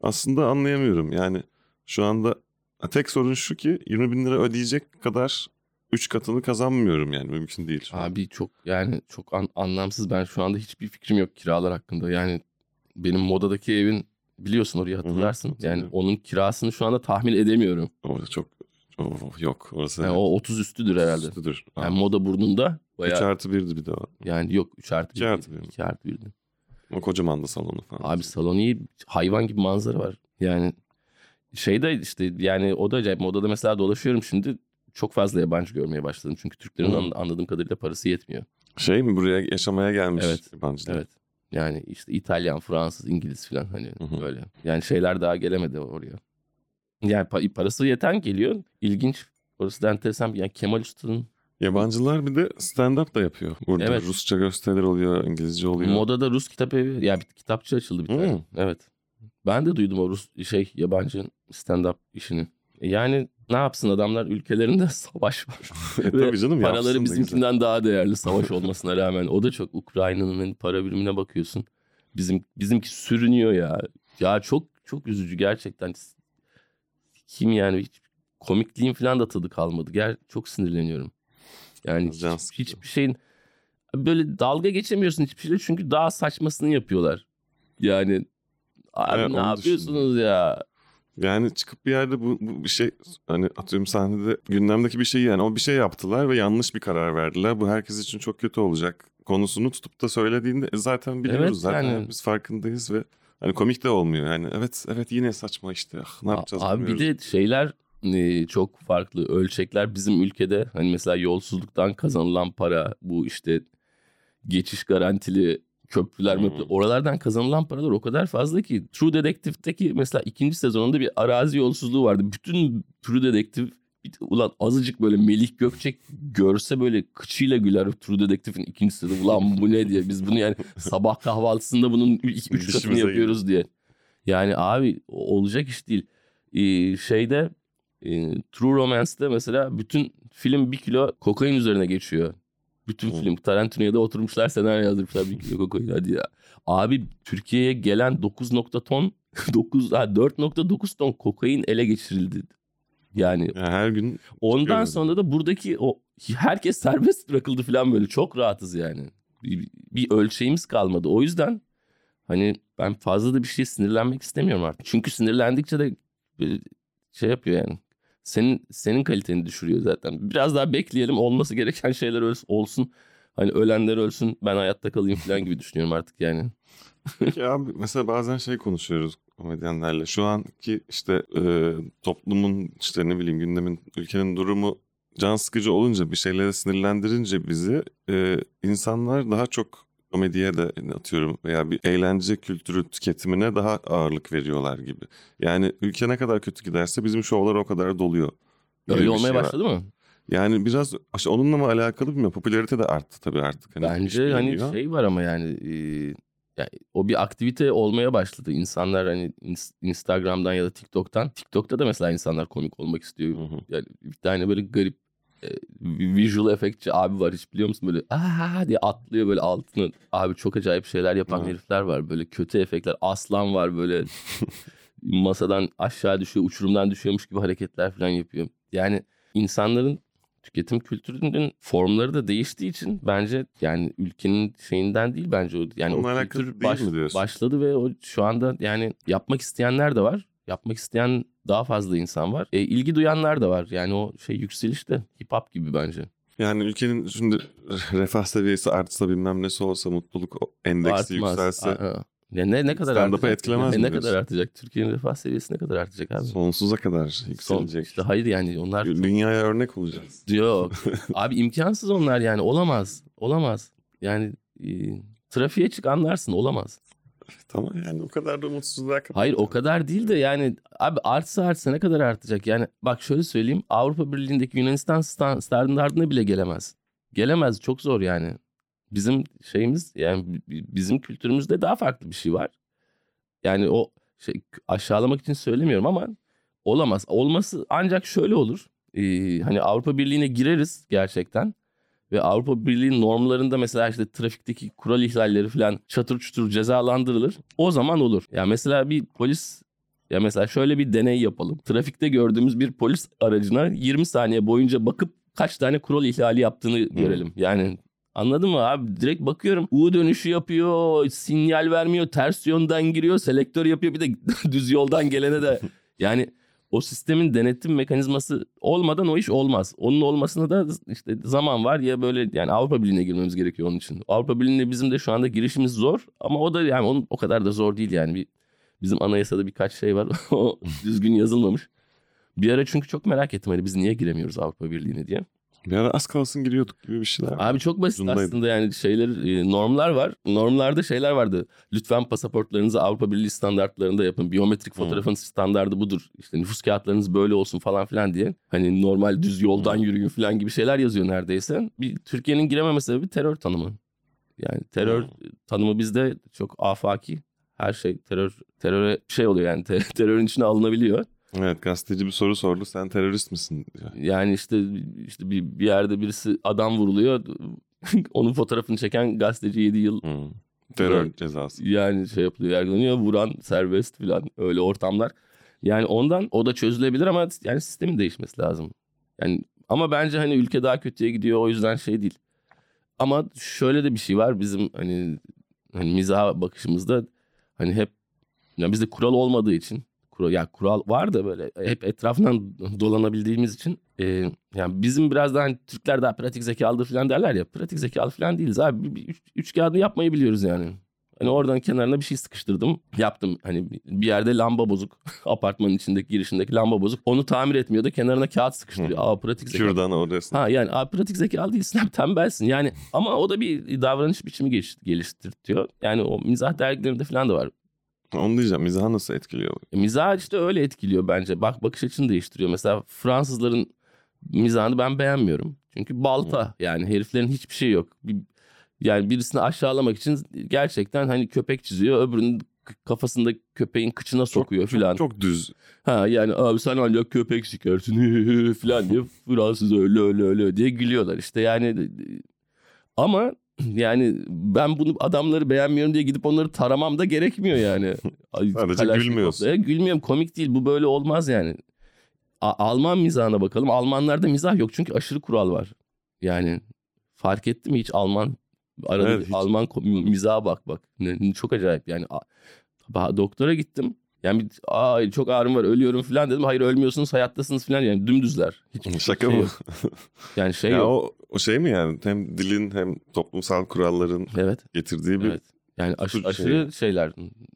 aslında anlayamıyorum yani şu anda tek sorun şu ki 20 bin lira ödeyecek kadar 3 katını kazanmıyorum yani mümkün değil şu an. Abi çok yani çok an- anlamsız. Ben şu anda hiçbir fikrim yok kiralar hakkında. Yani benim modadaki evin biliyorsun orayı hatırlarsın. yani hatırlıyorum. onun kirasını şu anda tahmin edemiyorum. Orada çok oh, yok orası Yani o 30 üstüdür herhalde. üstüdür. Yani moda burnunda 3 bayağı artı 1'di bir de o. yani yok 3 artı 1. İki artı bir mi? 2 artı 1'di. O kocaman da salonu falan. Abi salon iyi hayvan gibi manzara var. Yani şey de işte yani o da acayip. Modada mesela dolaşıyorum şimdi çok fazla yabancı görmeye başladım. Çünkü Türklerin an- anladığım kadarıyla parası yetmiyor. Şey mi buraya yaşamaya gelmiş Evet, yabancılar? Evet. Yani işte İtalyan, Fransız, İngiliz falan hani Hı hı. böyle. Yani şeyler daha gelemedi oraya. Yani pa- parası yeten geliyor. İlginç. Orası da enteresan. Yani Kemal Usta'nın Yabancılar bir de stand-up da yapıyor. Burada Evet. Rusça gösteriler oluyor, İngilizce oluyor. modada Rus kitap evi, yani bir kitapçı açıldı bir tane. Hı. Evet. Ben de duydum o Rus şey yabancı stand-up işini. Yani ne yapsın adamlar ülkelerinde <laughs> savaş var. e, tabii canım Paraları bizimkinden daha değerli savaş olmasına rağmen. O da çok Ukrayna'nın para birimine bakıyorsun. Bizim bizimki sürünüyor ya. Ya çok çok üzücü gerçekten. Kim yani hiç komikliğin falan da tadı kalmadı. Ger çok sinirleniyorum. Yani hiç- hiçbir şeyin böyle dalga geçemiyorsun hiçbir şeyle çünkü daha saçmasını yapıyorlar. Yani Abi Evet, ne yapıyorsunuz ya? Yani çıkıp bir yerde bu, bu bir şey hani atıyorum sahnede gündemdeki bir şeyi yani o bir şey yaptılar ve yanlış bir karar verdiler. Bu herkes için çok kötü olacak konusunu tutup da söylediğinde e, zaten biliyoruz Evet, zaten yani- biz farkındayız ve hani komik de olmuyor yani evet evet yine saçma işte ah, ne yapacağız Abi bir bilmiyoruz. de şeyler e, çok farklı ölçekler bizim ülkede hani mesela yolsuzluktan kazanılan para bu işte geçiş garantili köprüler Hmm. möprü oralardan kazanılan paralar o kadar fazla ki True Detective'deki mesela ikinci sezonunda bir arazi yolsuzluğu vardı. Bütün True Detective ulan azıcık böyle Melih Gökçek görse böyle kıçıyla güler True Detective'in ikinci sezonu. Ulan bu ne diye biz bunu yani sabah kahvaltısında bunun üç katını yapıyoruz diye. Yani abi olacak iş değil. Ee, şeyde e, True Romance'de mesela bütün film bir kilo kokain üzerine geçiyor. Bütün Hı. film Tarantino'ya da oturmuşlar senaryo yazdırmışlar bir kilo kokain hadi ya. Abi Türkiye'ye gelen 9 nokta ton <laughs> 9 ha 4.9 ton kokain ele geçirildi. Yani Yani her gün ondan öyle. sonra da buradaki o herkes serbest bırakıldı falan böyle çok rahatız yani. Bir, bir ölçeğimiz kalmadı. O yüzden hani ben fazla da bir şey sinirlenmek istemiyorum artık. Çünkü sinirlendikçe de böyle şey yapıyor yani. Senin senin kaliteni düşürüyor zaten. Biraz daha bekleyelim olması gereken şeyler öls- olsun. Hani ölenler ölsün ben hayatta kalayım falan gibi düşünüyorum artık yani. Peki abi mesela bazen şey konuşuyoruz komedyenlerle. Şu anki işte e, toplumun işte ne bileyim gündemin ülkenin durumu can sıkıcı olunca bir şeylere sinirlendirince bizi e, insanlar daha çok komediye de atıyorum veya bir eğlence kültürü tüketimine daha ağırlık veriyorlar gibi. Yani ülke ne kadar kötü giderse bizim şovlar o kadar doluyor. Öyle olmaya şey var. başladı mı? Yani biraz onunla mı alakalı bilmiyorum. Popülarite de arttı tabii artık. Hani Bence hani şey var ama yani, e, yani o bir aktivite olmaya başladı. İnsanlar hani ins- Instagram'dan ya da TikTok'tan. TikTok'ta da mesela insanlar komik olmak istiyor. Hı hı. Yani bir tane böyle garip visual efektçi abi var hiç biliyor musun? Böyle aa diye atlıyor böyle altına. Abi çok acayip şeyler yapan Hı. herifler var. Böyle kötü efektler. Aslan var böyle <laughs> masadan aşağı düşüyor, uçurumdan düşüyormuş gibi hareketler falan yapıyor. Yani insanların tüketim kültürünün formları da değiştiği için bence yani ülkenin şeyinden değil bence o yani Onunla o kültür diyorsun? başladı ve o şu anda yani yapmak isteyenler de var. Yapmak isteyen daha fazla insan var. E, ilgi duyanlar da var. Yani o şey yükselişte hip hop gibi bence. Yani ülkenin şimdi <laughs> refah seviyesi artsa bilmem nesi olsa mutluluk endeksi Artmaz. yükselse Aa, Ne, ne, ne kadar artacak? etkilemez ne, mi ne kadar artacak? Türkiye'nin refah seviyesi ne kadar artacak abi? sonsuza kadar Son, yükselecek. işte hayır yani onlar Dünyaya örnek olacağız. Yok. <laughs> Abi imkansız onlar yani. Olamaz. Olamaz. Yani e, trafiğe çık anlarsın. Olamaz. <laughs> Tamam yani o kadar da umutsuzluğa kapatacağız. Hayır o kadar değil de yani abi artsa artsa ne kadar artacak? Yani bak şöyle söyleyeyim. Avrupa Birliği'ndeki Yunanistan stan- standartına bile gelemez. Gelemez. Çok zor yani. Bizim şeyimiz yani bi- bizim kültürümüzde daha farklı bir şey var. Yani o şey aşağılamak için söylemiyorum ama olamaz. Olması ancak şöyle olur. Ee, hani Avrupa Birliği'ne gireriz gerçekten. Ve Avrupa Birliği normlarında mesela işte trafikteki kural ihlalleri falan çatır çutur cezalandırılır. O zaman olur. Ya mesela bir polis ya mesela şöyle bir deney yapalım. Trafikte gördüğümüz bir polis aracına 20 saniye boyunca bakıp kaç tane kural ihlali yaptığını görelim. Yani Anladın mı abi? Direkt bakıyorum. U dönüşü yapıyor, sinyal vermiyor, ters yönden giriyor, selektör yapıyor. Bir de <laughs> düz yoldan gelene de. Yani o sistemin denetim mekanizması olmadan o iş olmaz. Onun olmasına da işte zaman var ya böyle yani Avrupa Birliği'ne girmemiz gerekiyor onun için. Avrupa Birliği'ne bizim de şu anda girişimiz zor ama o da yani onun o kadar da zor değil yani. Bir, bizim anayasada birkaç şey var. <laughs> o <laughs> düzgün yazılmamış. Bir ara çünkü çok merak ettim hani biz niye giremiyoruz Avrupa Birliği'ne diye. Bir ara az kalsın giriyorduk gibi bir şeyler. Abi çok basit Ucundaydı. aslında yani şeyler e, normlar var. Normlarda şeyler vardı. Lütfen pasaportlarınızı Avrupa Birliği standartlarında yapın. Biyometrik Hmm. fotoğrafın standardı budur. İşte nüfus kağıtlarınız böyle olsun falan filan diye. Hani normal düz yoldan Hmm. yürüyün falan gibi şeyler yazıyor neredeyse. Bir Türkiye'nin girememe sebebi terör tanımı. Yani terör Hmm. tanımı bizde çok afaki. Her şey terör teröre şey oluyor yani te- <laughs> terörün içine alınabiliyor. Evet gazeteci bir soru sordu. Sen terörist misin? diyor. Yani işte işte bir, bir yerde birisi adam vuruluyor. <laughs> Onun fotoğrafını çeken gazeteci 7 yıl Hı. Terör Evet. cezası. yani şey yapılıyor yargılanıyor. Vuran serbest falan öyle ortamlar. Yani ondan o da çözülebilir ama yani sistemin değişmesi lazım. Yani ama bence hani ülke daha kötüye gidiyor o yüzden şey değil. Ama şöyle de bir şey var bizim hani hani mizaha bakışımızda hani hep yani bizde kural olmadığı için kural ya kural var da böyle hep etrafından dolanabildiğimiz için e, yani bizim biraz daha hani Türkler daha pratik zekalı falan derler ya pratik zekalı falan değiliz abi bir, üç, üç kağıdı yapmayı biliyoruz yani. Hani oradan kenarına bir şey sıkıştırdım. Yaptım. Hani bir yerde lamba bozuk. <laughs> Apartmanın içindeki girişindeki lamba bozuk. Onu tamir etmiyordu. Kenarına kağıt sıkıştırıyor. Aa pratik zekalı. Kürdan orası. Ha yani abi pratik zekalı değilsin abi tembelsin. Yani ama o da bir davranış biçimi geliş, geliştirtiyor. Yani o mizah dergilerinde falan da var. Onu diyeceğim. Mizahı nasıl etkiliyor? E, mizah işte öyle etkiliyor bence. Bak bakış açını değiştiriyor. Mesela Fransızların mizahını ben beğenmiyorum. Çünkü balta yani heriflerin hiçbir şey yok. Bir, yani birisini aşağılamak için gerçekten hani köpek çiziyor. Öbürünün kafasında köpeğin kıçına sokuyor çok, filan. Çok, çok düz. Ha yani abi sen ancak köpek sikersin <laughs> filan diye Fransız öyle öyle öyle diye gülüyorlar. İşte yani ama <clears throat> yani ben bunu adamları beğenmiyorum diye gidip onları taramam da gerekmiyor yani. <laughs> Sadece gülmüyorsun. E, gülmüyorum komik değil bu böyle olmaz yani. A- Alman mizahına bakalım. Almanlarda mizah yok çünkü aşırı kural var. Yani fark etti mi hiç Alman arada Evet, hiç. Alman mizaha bak bak. Ne- çok acayip yani. Doktora gittim. Yani bir, Aa, çok ağrım var ölüyorum falan dedim. Hayır ölmüyorsunuz hayattasınız falan yani dümdüzler. Hiçbir Şaka şey mı? yok. Yani şey ya yok. o, o şey mi yani? Hem dilin hem toplumsal kuralların Evet. getirdiği bir Evet. Yani aş- Tutur aşırı şeyler.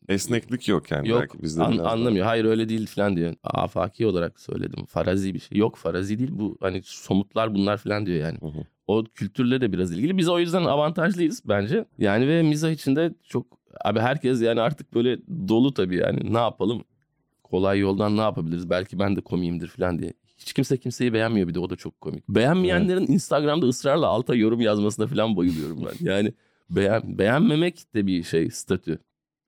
esneklik yok yani. Yok Belki bizde an- anlamıyor. Hayır öyle değil falan diyor. Afaki olarak söyledim. Farazi bir şey. Yok farazi değil bu. Hani somutlar bunlar falan diyor yani. Hı hı. O kültürle de biraz ilgili. Biz o yüzden avantajlıyız bence. Yani ve mizah içinde çok abi herkes yani artık böyle dolu tabii yani. Ne yapalım? Kolay yoldan ne yapabiliriz? Belki ben de komiyimdir falan diye. Hiç kimse kimseyi beğenmiyor bir de o da çok komik. Beğenmeyenlerin Instagram'da ısrarla alta yorum yazmasına falan bayılıyorum ben. Yani beğen beğenmemek de bir şey statü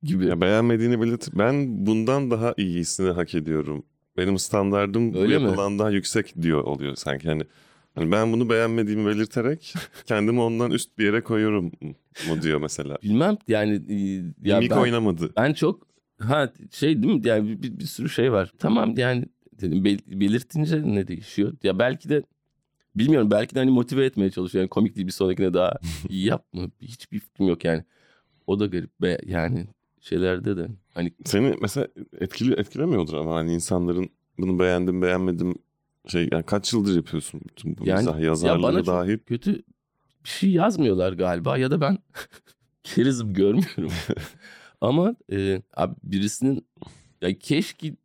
gibi. Ya beğenmediğini belirt. Ben bundan daha iyisini hak ediyorum. Benim standardım bu Öyle mi? yapılan daha yüksek diyor oluyor sanki. Hani, hani ben bunu beğenmediğimi belirterek kendimi ondan üst bir yere koyuyorum mu diyor mesela. Bilmem yani e, ya Mimik ben, oynamadı. ben çok ha şey değil mi yani bir, bir sürü şey var. Tamam yani dedim bel- belirtince ne değişiyor? Ya belki de bilmiyorum belki de hani motive etmeye çalışıyor. Yani komik değil bir sonrakine daha <laughs> iyi yap mı? Hiçbir fikrim yok yani. O da garip be yani şeylerde de hani Seni mesela etkili, etkilemiyordur ama hani insanların bunu beğendim beğenmedim şey yani kaç yıldır yapıyorsun bütün bu Yani- mizah ya bana çok dahil. kötü bir şey yazmıyorlar galiba ya da ben <laughs> kerizim görmüyorum. <laughs> Ama e, abi birisinin ya keşke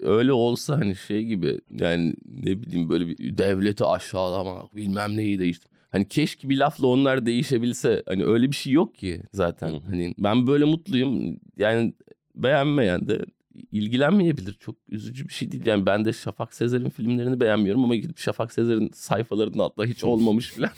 öyle olsa hani şey gibi yani ne bileyim böyle bir devleti aşağılamak bilmem neyi değiştir. Hani keşke bir lafla onlar değişebilse. Hani öyle bir şey yok ki zaten. Hani ben böyle mutluyum. Yani beğenmeyen de ilgilenmeyebilir. Çok üzücü bir şey değil. Yani ben de Şafak Sezer'in filmlerini beğenmiyorum ama gidip Şafak Sezer'in sayfalarının altında hiç olmamış falan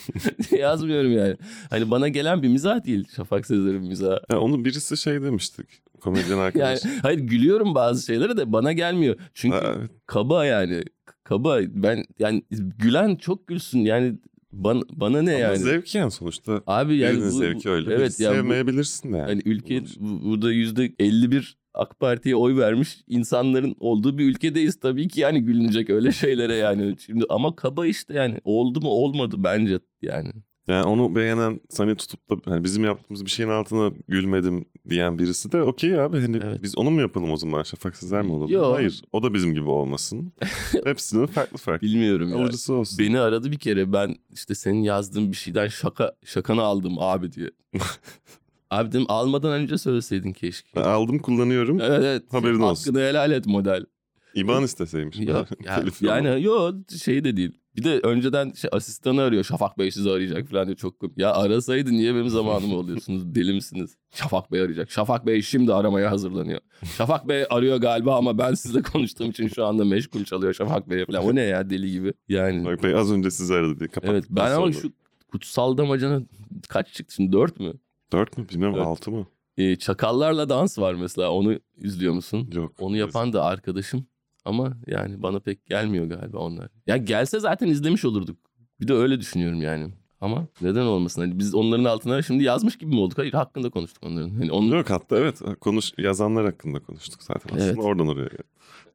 <laughs> yazmıyorum yani. Hani bana gelen bir mizah değil Şafak Sezer'in mizahı. Ya onu birisi şey demiştik komedyen Yani arkadaş. <laughs> hayır gülüyorum bazı şeylere de bana gelmiyor. Çünkü Ha, evet. kaba yani. Kaba ben yani gülen çok gülsün yani bana, bana ne Ama yani. zevk yani sonuçta. Abi yani bu, zevki öyle. Evet ya bu, sevmeyebilirsin de yani. hani ülke bu- burada yüzde 51 AK Parti'ye oy vermiş insanların olduğu bir ülkedeyiz tabii ki yani gülünecek öyle <laughs> şeylere yani. Şimdi ama kaba işte yani oldu mu olmadı bence yani. Yani onu beğenen seni tutup da hani bizim yaptığımız bir şeyin altına gülmedim diyen birisi de okey abi hani Evet. biz onu mu yapalım o zaman Şafak Sezer mi olalım? Yo. Hayır o da bizim gibi olmasın. <laughs> Hepsinin farklı farklı. Bilmiyorum ya. Alıcısı olsun. Beni aradı bir kere ben işte senin yazdığın bir şeyden şaka şakanı aldım abi diye. <laughs> abi dedim almadan önce söyleseydin keşke. Ben aldım kullanıyorum. Evet evet. Haberin olsun. Hakkını helal et model. İban isteseymiş. Yok ya, yani yo şey de değil. Bir de önceden şey, asistanı arıyor. Şafak Bey sizi arayacak falan diye çok. Ya arasaydı niye benim zamanımı alıyorsunuz? <laughs> Deli misiniz? Şafak Bey arayacak. Şafak Bey şimdi aramaya hazırlanıyor. Şafak Bey arıyor galiba ama ben sizle konuştuğum için şu anda meşgul çalıyor Şafak Bey falan. O ne ya deli gibi. Yani Bak Bey az önce sizi aradı diye kapattıktan evet ben ama şu kutsal damacana kaç çıktı şimdi? Dört mü? Dört mü bilmiyorum Evet. altı mı? Ee, Çakallarla dans var mesela. Onu izliyor musun? Yok. Onu yapan da arkadaşım. Ama yani bana pek gelmiyor galiba onlar. Ya gelse zaten izlemiş olurduk. Bir de öyle düşünüyorum yani. Ama neden olmasın? Hani biz onların altına şimdi yazmış gibi mi olduk? Hayır hakkında konuştuk onların. Hani onu Yok hatta evet konuş yazanlar hakkında konuştuk zaten aslında Evet. oradan oraya.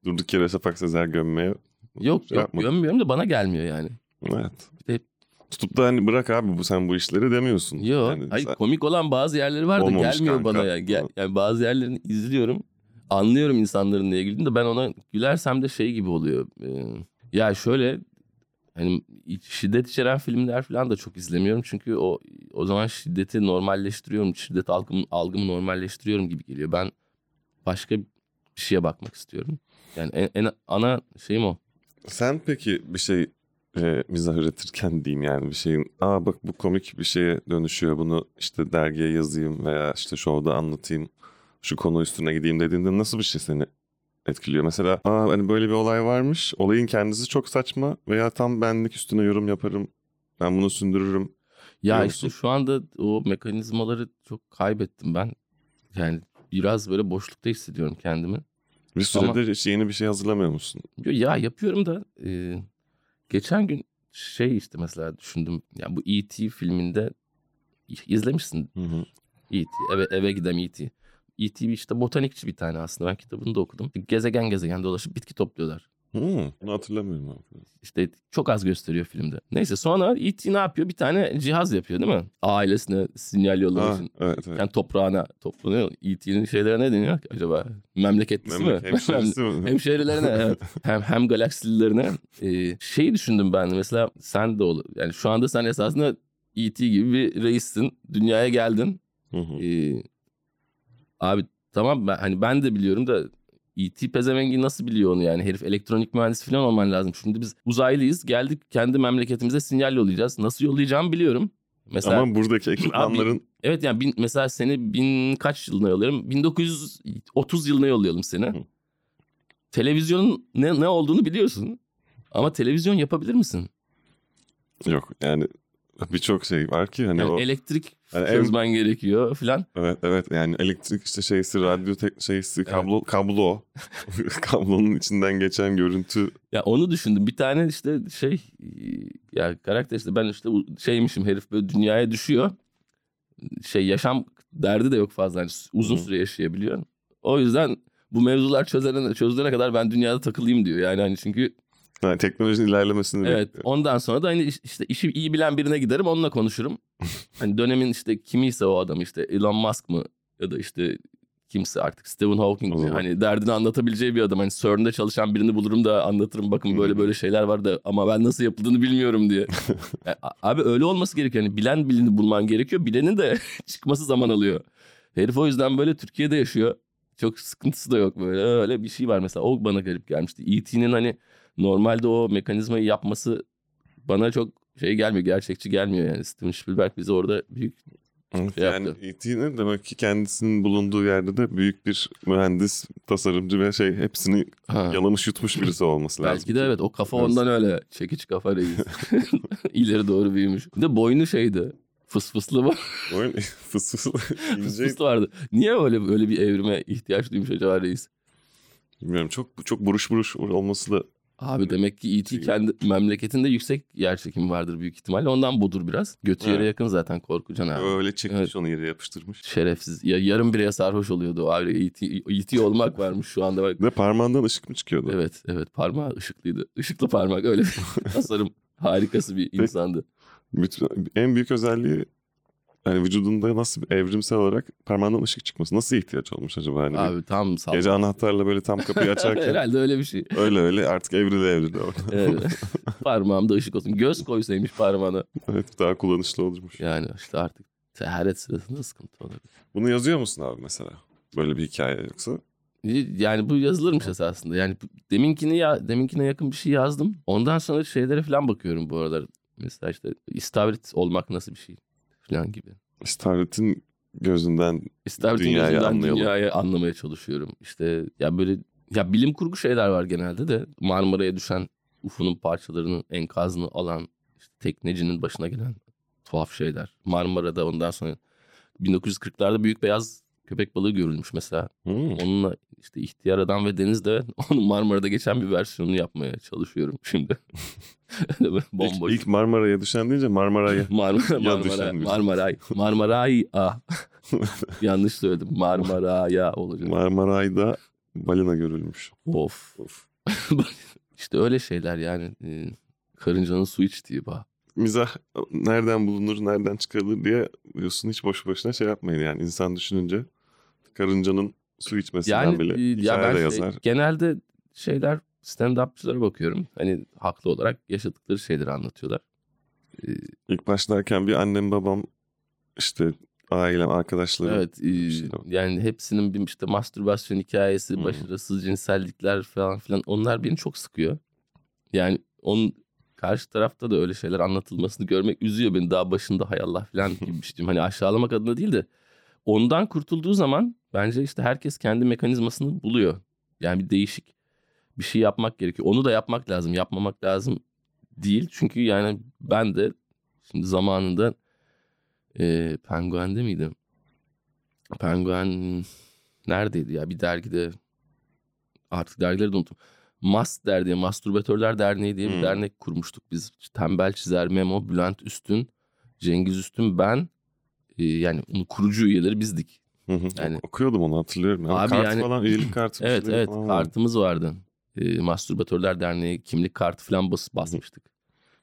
Durduk yere Şafak Sezer gömmeye yok şey yok yapmadık. gömmüyorum da bana gelmiyor yani. Evet. Bir de Tutup da hani bırak abi bu sen bu işleri demiyorsun. yok. Yani hayır sen- komik olan bazı yerleri var da Olmamış gelmiyor kanka. bana yani. Gel, yani bazı yerlerini izliyorum. anlıyorum insanların neye güldüğünü de ben ona gülersem de şey gibi oluyor. Ee, ya şöyle hani şiddet içeren filmler falan da çok izlemiyorum. Çünkü o o zaman şiddeti normalleştiriyorum. Şiddet algımı, algımı normalleştiriyorum gibi geliyor. Ben başka bir şeye bakmak istiyorum. Yani en, en ana şeyim o. Sen peki bir şey e, mizah üretirken diyeyim yani bir şeyin aa bak bu komik bir şeye dönüşüyor bunu işte dergiye yazayım veya işte şovda anlatayım şu konu üstüne gideyim dediğinde nasıl bir şey seni etkiliyor? Mesela aa hani böyle bir olay varmış olayın kendisi çok saçma veya tam benlik üstüne yorum yaparım ben bunu sündürürüm. Ya işte şu anda o mekanizmaları çok kaybettim ben. Yani biraz böyle boşlukta hissediyorum kendimi. Bir süredir hiç yeni bir şey hazırlamıyor musun? Ya yapıyorum da e, geçen gün şey işte mesela düşündüm. Ya bu E.T. filminde izlemişsin Hı hı. E.T. Eve, eve giden E.T. E.T. işte botanikçi bir tane aslında. Ben kitabını da okudum. Gezegen gezegen dolaşıp bitki topluyorlar. Hı, bunu hatırlamıyorum abi. İşte çok az gösteriyor filmde. Neyse sonra E.T. ne yapıyor? Bir tane cihaz yapıyor değil mi? Ailesine sinyal yollamak Ha, için. evet evet. Yani toprağına toplanıyor. E.T.'nin şeylere ne deniyor acaba? Memleketlisi mi? Hemşerisi mi? Hemşehrilerine evet. <laughs> hem hem galaksililerine e, şeyi düşündüm ben mesela sen de olur. Yani şu anda sen esasında E.T. gibi bir reissin. Dünyaya geldin. Hı hı. E, abi tamam ben hani ben de biliyorum da E.T. pezevengi nasıl biliyor onu yani? Herif elektronik mühendisi falan olman lazım. Şimdi biz uzaylıyız. Geldik kendi memleketimize sinyal yollayacağız. Nasıl yollayacağımı biliyorum. Mesela Ama buradaki ekipmanların Evet yani bin, mesela seni bin kaç yılına yolluyorum? 1930 yılına yollayalım seni. Hı. Televizyonun ne, ne olduğunu biliyorsun. Ama televizyon yapabilir misin? yok yani <laughs> birçok şey var ki hani Yani o elektrik Yani en- çözmen gerekiyor falan. Evet evet yani elektrik işte şeysi radyo tek şeysi kablo kablo <laughs> <laughs> kablonun içinden geçen görüntü Ya onu düşündüm. Bir tane işte şey ya karakter işte ben işte şeymişim herif böyle dünyaya düşüyor. Şey yaşam derdi de yok fazla. Yani uzun Hı. süre yaşayabiliyor. O yüzden bu mevzular çözene, çözülene kadar ben dünyada takılayım diyor. Yani hani çünkü yani teknolojinin ilerlemesini Evet. bekliyor. Ondan sonra da hani iş- işte işi iyi bilen birine giderim onunla konuşurum. <laughs> hani dönemin işte kimiyse o adam işte Elon Musk mı ya da işte kimse artık Stephen Hawking mi? Hani derdini anlatabileceği bir adam. Hani CERN'de çalışan birini bulurum da anlatırım. Bakın böyle böyle şeyler var da ama ben nasıl yapıldığını bilmiyorum diye. <laughs> Yani abi öyle olması gerekiyor. Yani bilen bileni bulman gerekiyor. Bilenin de <laughs> çıkması zaman alıyor. Herif o yüzden böyle Türkiye'de yaşıyor. Çok sıkıntısı da yok böyle. Öyle bir şey var mesela. O bana garip gelmişti. E.T.'nin hani normalde o mekanizmayı yapması bana çok şey gelmiyor. Gerçekçi gelmiyor yani. Steven Spielberg bizi orada büyük Evet, şey yani. E.T.'nin demek ki kendisinin bulunduğu yerde de büyük bir mühendis, tasarımcı ve şey hepsini ha, yalamış yutmuş birisi olması lazım. belki de evet o kafa Biraz- ondan öyle çekiç kafa reis. <laughs> <laughs> İleri doğru büyümüş. Bir de boynu şeydi. Fıs fıslı var. Oyun fıs fıs Fıs ince. fıslı vardı. Niye öyle öyle bir evrime ihtiyaç duymuş acaba reis? Bilmiyorum çok çok buruş buruş olması da Abi demek ki E.T. Kendi memleketinde yüksek yer çekimi vardır büyük ihtimalle. Ondan budur biraz. Götü yere Evet. yakın zaten Korkucan abi. öyle çekmiş Evet. onu yere yapıştırmış. Şerefsiz. Ya yarım bireye sarhoş oluyordu abi. E.T. E.T. olmak varmış şu anda bak. De parmağından ışık mı çıkıyordu? Evet evet parmağı ışıklıydı. Işıklı parmak öyle bir <laughs> tasarım harikası bir insandı. Bütün, en büyük özelliği yani vücudunda nasıl evrimsel olarak parmağından ışık çıkması. Nasıl ihtiyaç olmuş acaba? Hani Abi tam sağ gece anahtarla böyle tam kapıyı açarken <laughs> Herhalde öyle bir şey. öyle öyle artık evrile evrile. <laughs> Evet. Parmağımda ışık olsun. Göz koysaymış parmağına. evet daha kullanışlı olurmuş. Yani işte artık teharet sırasında sıkıntı olabilir. Bunu yazıyor musun abi mesela? Böyle bir hikaye yoksa? Yani bu yazılırmış esasında. Yani deminkini ya deminkine yakın bir şey yazdım. Ondan sonra şeylere falan bakıyorum bu aralar. Mesela işte istavrit olmak nasıl bir şey falan gibi. İstavrit'in gözünden İstavritin Dünyayı gözünden anlayalım. dünyayı anlamaya çalışıyorum. İşte ya böyle ya bilim kurgu şeyler var genelde de Marmara'ya düşen UFO'nun parçalarının enkazını alan işte teknecinin başına gelen tuhaf şeyler. Marmara'da ondan sonra 1940'larda büyük beyaz köpek balığı görülmüş mesela. Hmm. Onunla işte ihtiyar adam ve deniz de <laughs> onun Marmara'da geçen bir versiyonunu yapmaya çalışıyorum şimdi. <laughs> Böyle İlk, Bomboş. ilk Marmara'ya düşen deyince Marmara'ya. <laughs> Marmara, Marmara, Marmaray. Marmaray. Yanlış söyledim. Marmara'ya olacak. Marmaray'da balina görülmüş. of. Of. işte öyle şeyler yani. e, karıncanın su içtiği bağ. Mizah nereden bulunur, nereden çıkarılır diye diyorsun hiç boş boşuna şey yapmayın yani. insan düşününce karıncanın su içmesinden Yani bile e, ya ben de şey- yazar. genelde şeyler stand-upçılara bakıyorum. Hani haklı olarak yaşadıkları şeyleri anlatıyorlar. İlk başlarken bir annem babam işte ailem arkadaşlarım. Evet e, şey yani hepsinin bir işte mastürbasyon hikayesi, hı. başarısız cinsellikler falan filan onlar beni çok sıkıyor. Yani onun karşı tarafta da öyle şeyler anlatılmasını görmek üzüyor beni. Daha başında hay Allah falan <laughs> gibi. Hani aşağılamak adına değil de ondan kurtulduğu zaman bence işte herkes kendi mekanizmasını buluyor. Yani bir değişik bir şey yapmak gerekiyor. Onu da yapmak lazım. Yapmamak lazım değil. Çünkü yani ben de şimdi zamanında e, Penguen'de miydim? Penguen neredeydi ya? Bir dergide artık dergileri de unuttum. MAS derneği, Mastürbatörler Derneği diye bir Hmm. dernek kurmuştuk biz. Tembel Çizer, Memo, Bülent Üstün, Cengiz Üstün, ben yani onun kurucu üyeleri bizdik. Hı hı. Yani- Okuyordum onu hatırlıyorum. Ama Abi kart yani- falan <laughs> üyelik kartı. Evet evet falan kartımız vardı. E, Mastürbatörler Derneği kimlik kartı falan bas, basmıştık.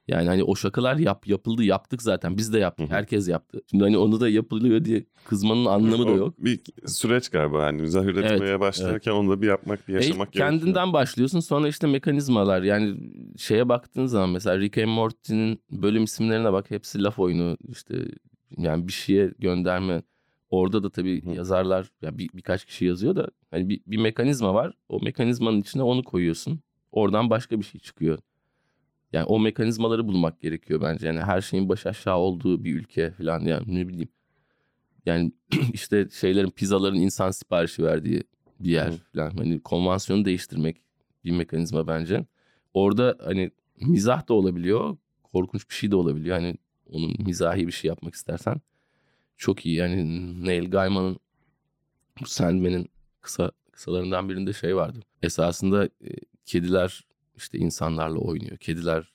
Yani hani o şakalar yap yapıldı yaptık zaten biz de yaptık herkes yaptı. Şimdi hani onu da yapılıyor diye kızmanın anlamı da yok. Bir süreç galiba hani mizah üretmeye başlarken onu da bir yapmak bir E, yaşamak gerekiyor. kendinden başlıyorsun sonra işte mekanizmalar yani şeye baktığın zaman mesela Rick and Morty'nin bölüm isimlerine bak hepsi laf oyunu işte yani bir şeye gönderme orada da tabii Hı. yazarlar ya bir, birkaç kişi yazıyor da hani bir, bir mekanizma var o mekanizmanın içine onu koyuyorsun oradan başka bir şey çıkıyor. Yani o mekanizmaları bulmak gerekiyor bence yani her şeyin baş aşağı olduğu bir ülke falan yani ne bileyim yani <clears throat> işte şeylerin pizzaların insan siparişi verdiği bir yer Hı. falan. Hani konvansiyonu değiştirmek bir mekanizma bence. Orada hani mizah da olabiliyor. Korkunç bir şey de olabiliyor. Hani onun mizahi bir şey yapmak istersen çok iyi. Yani Neil Gaiman'ın bu Sandman'in kısa kısalarından birinde şey vardı. Esasında e, kediler işte insanlarla oynuyor. Kediler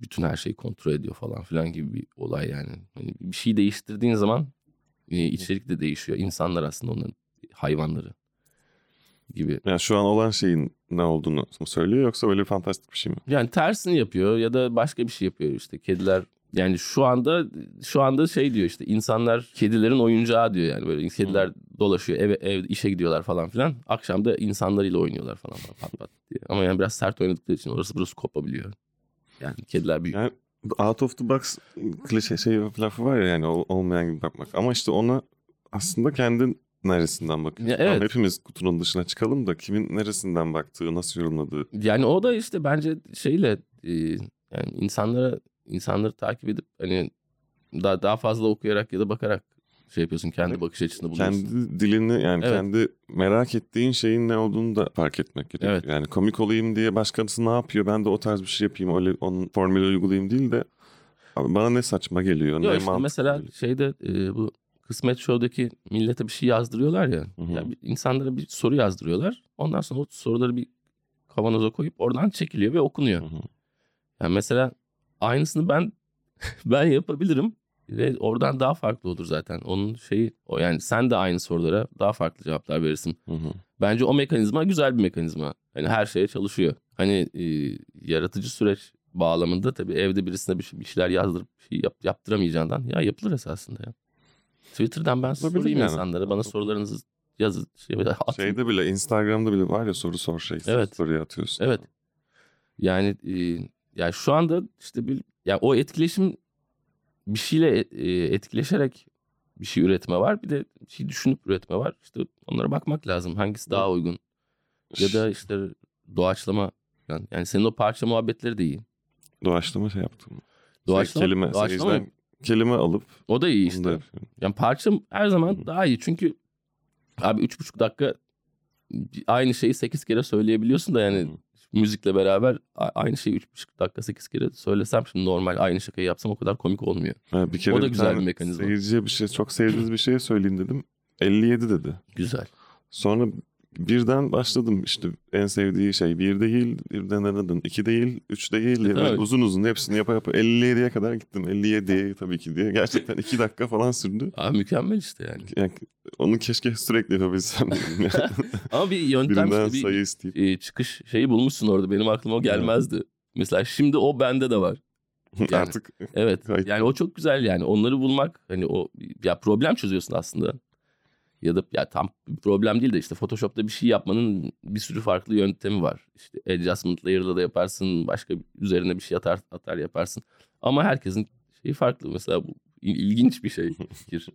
bütün her şeyi kontrol ediyor falan filan gibi bir olay yani. Hani bir şey değiştirdiğin zaman e, içerik de değişiyor. İnsanlar aslında onların hayvanları gibi. Yani şu an olan şeyin ne olduğunu mu söylüyor yoksa öyle fantastik bir şey mi? Yani tersini yapıyor ya da başka bir şey yapıyor işte kediler. Yani şu anda şu anda şey diyor işte insanlar kedilerin oyuncağı diyor yani böyle kediler dolaşıyor eve ev işe gidiyorlar falan filan. Akşam da insanlarıyla oynuyorlar falan pat pat diye. Ama yani biraz sert oynadıkları için orası burası kopabiliyor. Yani kediler büyük. Yani out of the box klişe şey lafı var ya yani ol- olmayan gibi bakmak. Ama işte ona aslında kendin neresinden bakıyorsun. Ya evet. Tamam, hepimiz kutunun dışına çıkalım da kimin neresinden baktığı, nasıl yorumladığı. Yani o da işte bence şeyle e, yani insanlara insanları takip edip hani daha daha fazla okuyarak ya da bakarak şey yapıyorsun kendi Evet. bakış açısını buluyorsun. Kendi dilini yani Evet. kendi merak ettiğin şeyin ne olduğunu da fark etmek gerekiyor. Evet. Yani komik olayım diye başkası ne yapıyor ben de o tarz bir şey yapayım öyle onun formülü uygulayayım değil de abi bana ne saçma geliyor ne Yok işte mantıklı mesela geliyor. şeyde e, bu Kısmet Show'daki millete bir şey yazdırıyorlar ya. Hı hı. Yani insanlara bir soru yazdırıyorlar. Ondan sonra o soruları bir kavanoza koyup oradan çekiliyor ve okunuyor. Hı hı. Yani mesela aynısını ben <laughs> ben yapabilirim ve oradan daha farklı olur zaten. Onun şeyi o yani sen de aynı sorulara daha farklı cevaplar verirsin. Hı hı. Bence o mekanizma güzel bir mekanizma. Hani her şeye çalışıyor. Hani e, yaratıcı süreç bağlamında tabii evde birisine bir, şey- bir şeyler yazdırıp bir şey yap, yaptıramayacağından ya yapılır esasında ya. Twitter'dan ben Yapılabilir sorayım yani. insanlara. Bana sorularınızı yazın. Şey, atın. Şeyde bile Instagram'da bile var ya soru sor şey. Evet. Story atıyorsun. Evet. Yani e, yani şu anda işte bir ya o etkileşim bir şeyle e, etkileşerek bir şey üretme var. Bir de bir şey düşünüp üretme var. İşte onlara bakmak lazım. Hangisi daha uygun? Ya da işte doğaçlama yani, yani senin o parça muhabbetleri de iyi. Doğaçlama şey yaptım. Doğaçlama, Şey, kelime, doğaçlama mı? kelime alıp O da iyi işte. da. Yani parça her zaman Hı. daha iyi. Çünkü abi üç buçuk dakika aynı şeyi sekiz kere söyleyebiliyorsun da yani. Müzikle beraber aynı şeyi üç buçuk dakika sekiz kere söylesem şimdi normal aynı şakayı yapsam o kadar komik olmuyor. Ha, bir kere O da bir güzel bir mekanizma. Seyirciye bir şey çok sevdiğiniz bir şey söyleyin dedim. 57 dedi. Güzel. Sonra birden başladım işte en sevdiği şey bir değil, birden aradın, iki değil, üç değil böyle Evet. uzun uzun hepsini yapa yapa 57'ye kadar gittim. 57 tabii ki diye. Gerçekten iki dakika falan sürdü. <laughs> Abi mükemmel işte yani. Yani onu keşke sürekli yapabilsem. yani. <laughs> Ama bir yöntem Birinden bir sayı isteyip. e, çıkış şeyi bulmuşsun orada. Benim aklıma o gelmezdi. Mesela şimdi o bende de var. <laughs> Yani- Artık Evet. Yani o çok güzel yani. Onları bulmak hani o ya problem çözüyorsun aslında. Ya da ya tam bir problem değil de işte Photoshop'ta bir şey yapmanın bir sürü farklı yöntemi var. İşte adjustment layer'la da yaparsın, başka üzerine bir şey atar atar yaparsın. Ama herkesin şeyi farklı. Mesela bu il- ilginç bir şey fikir.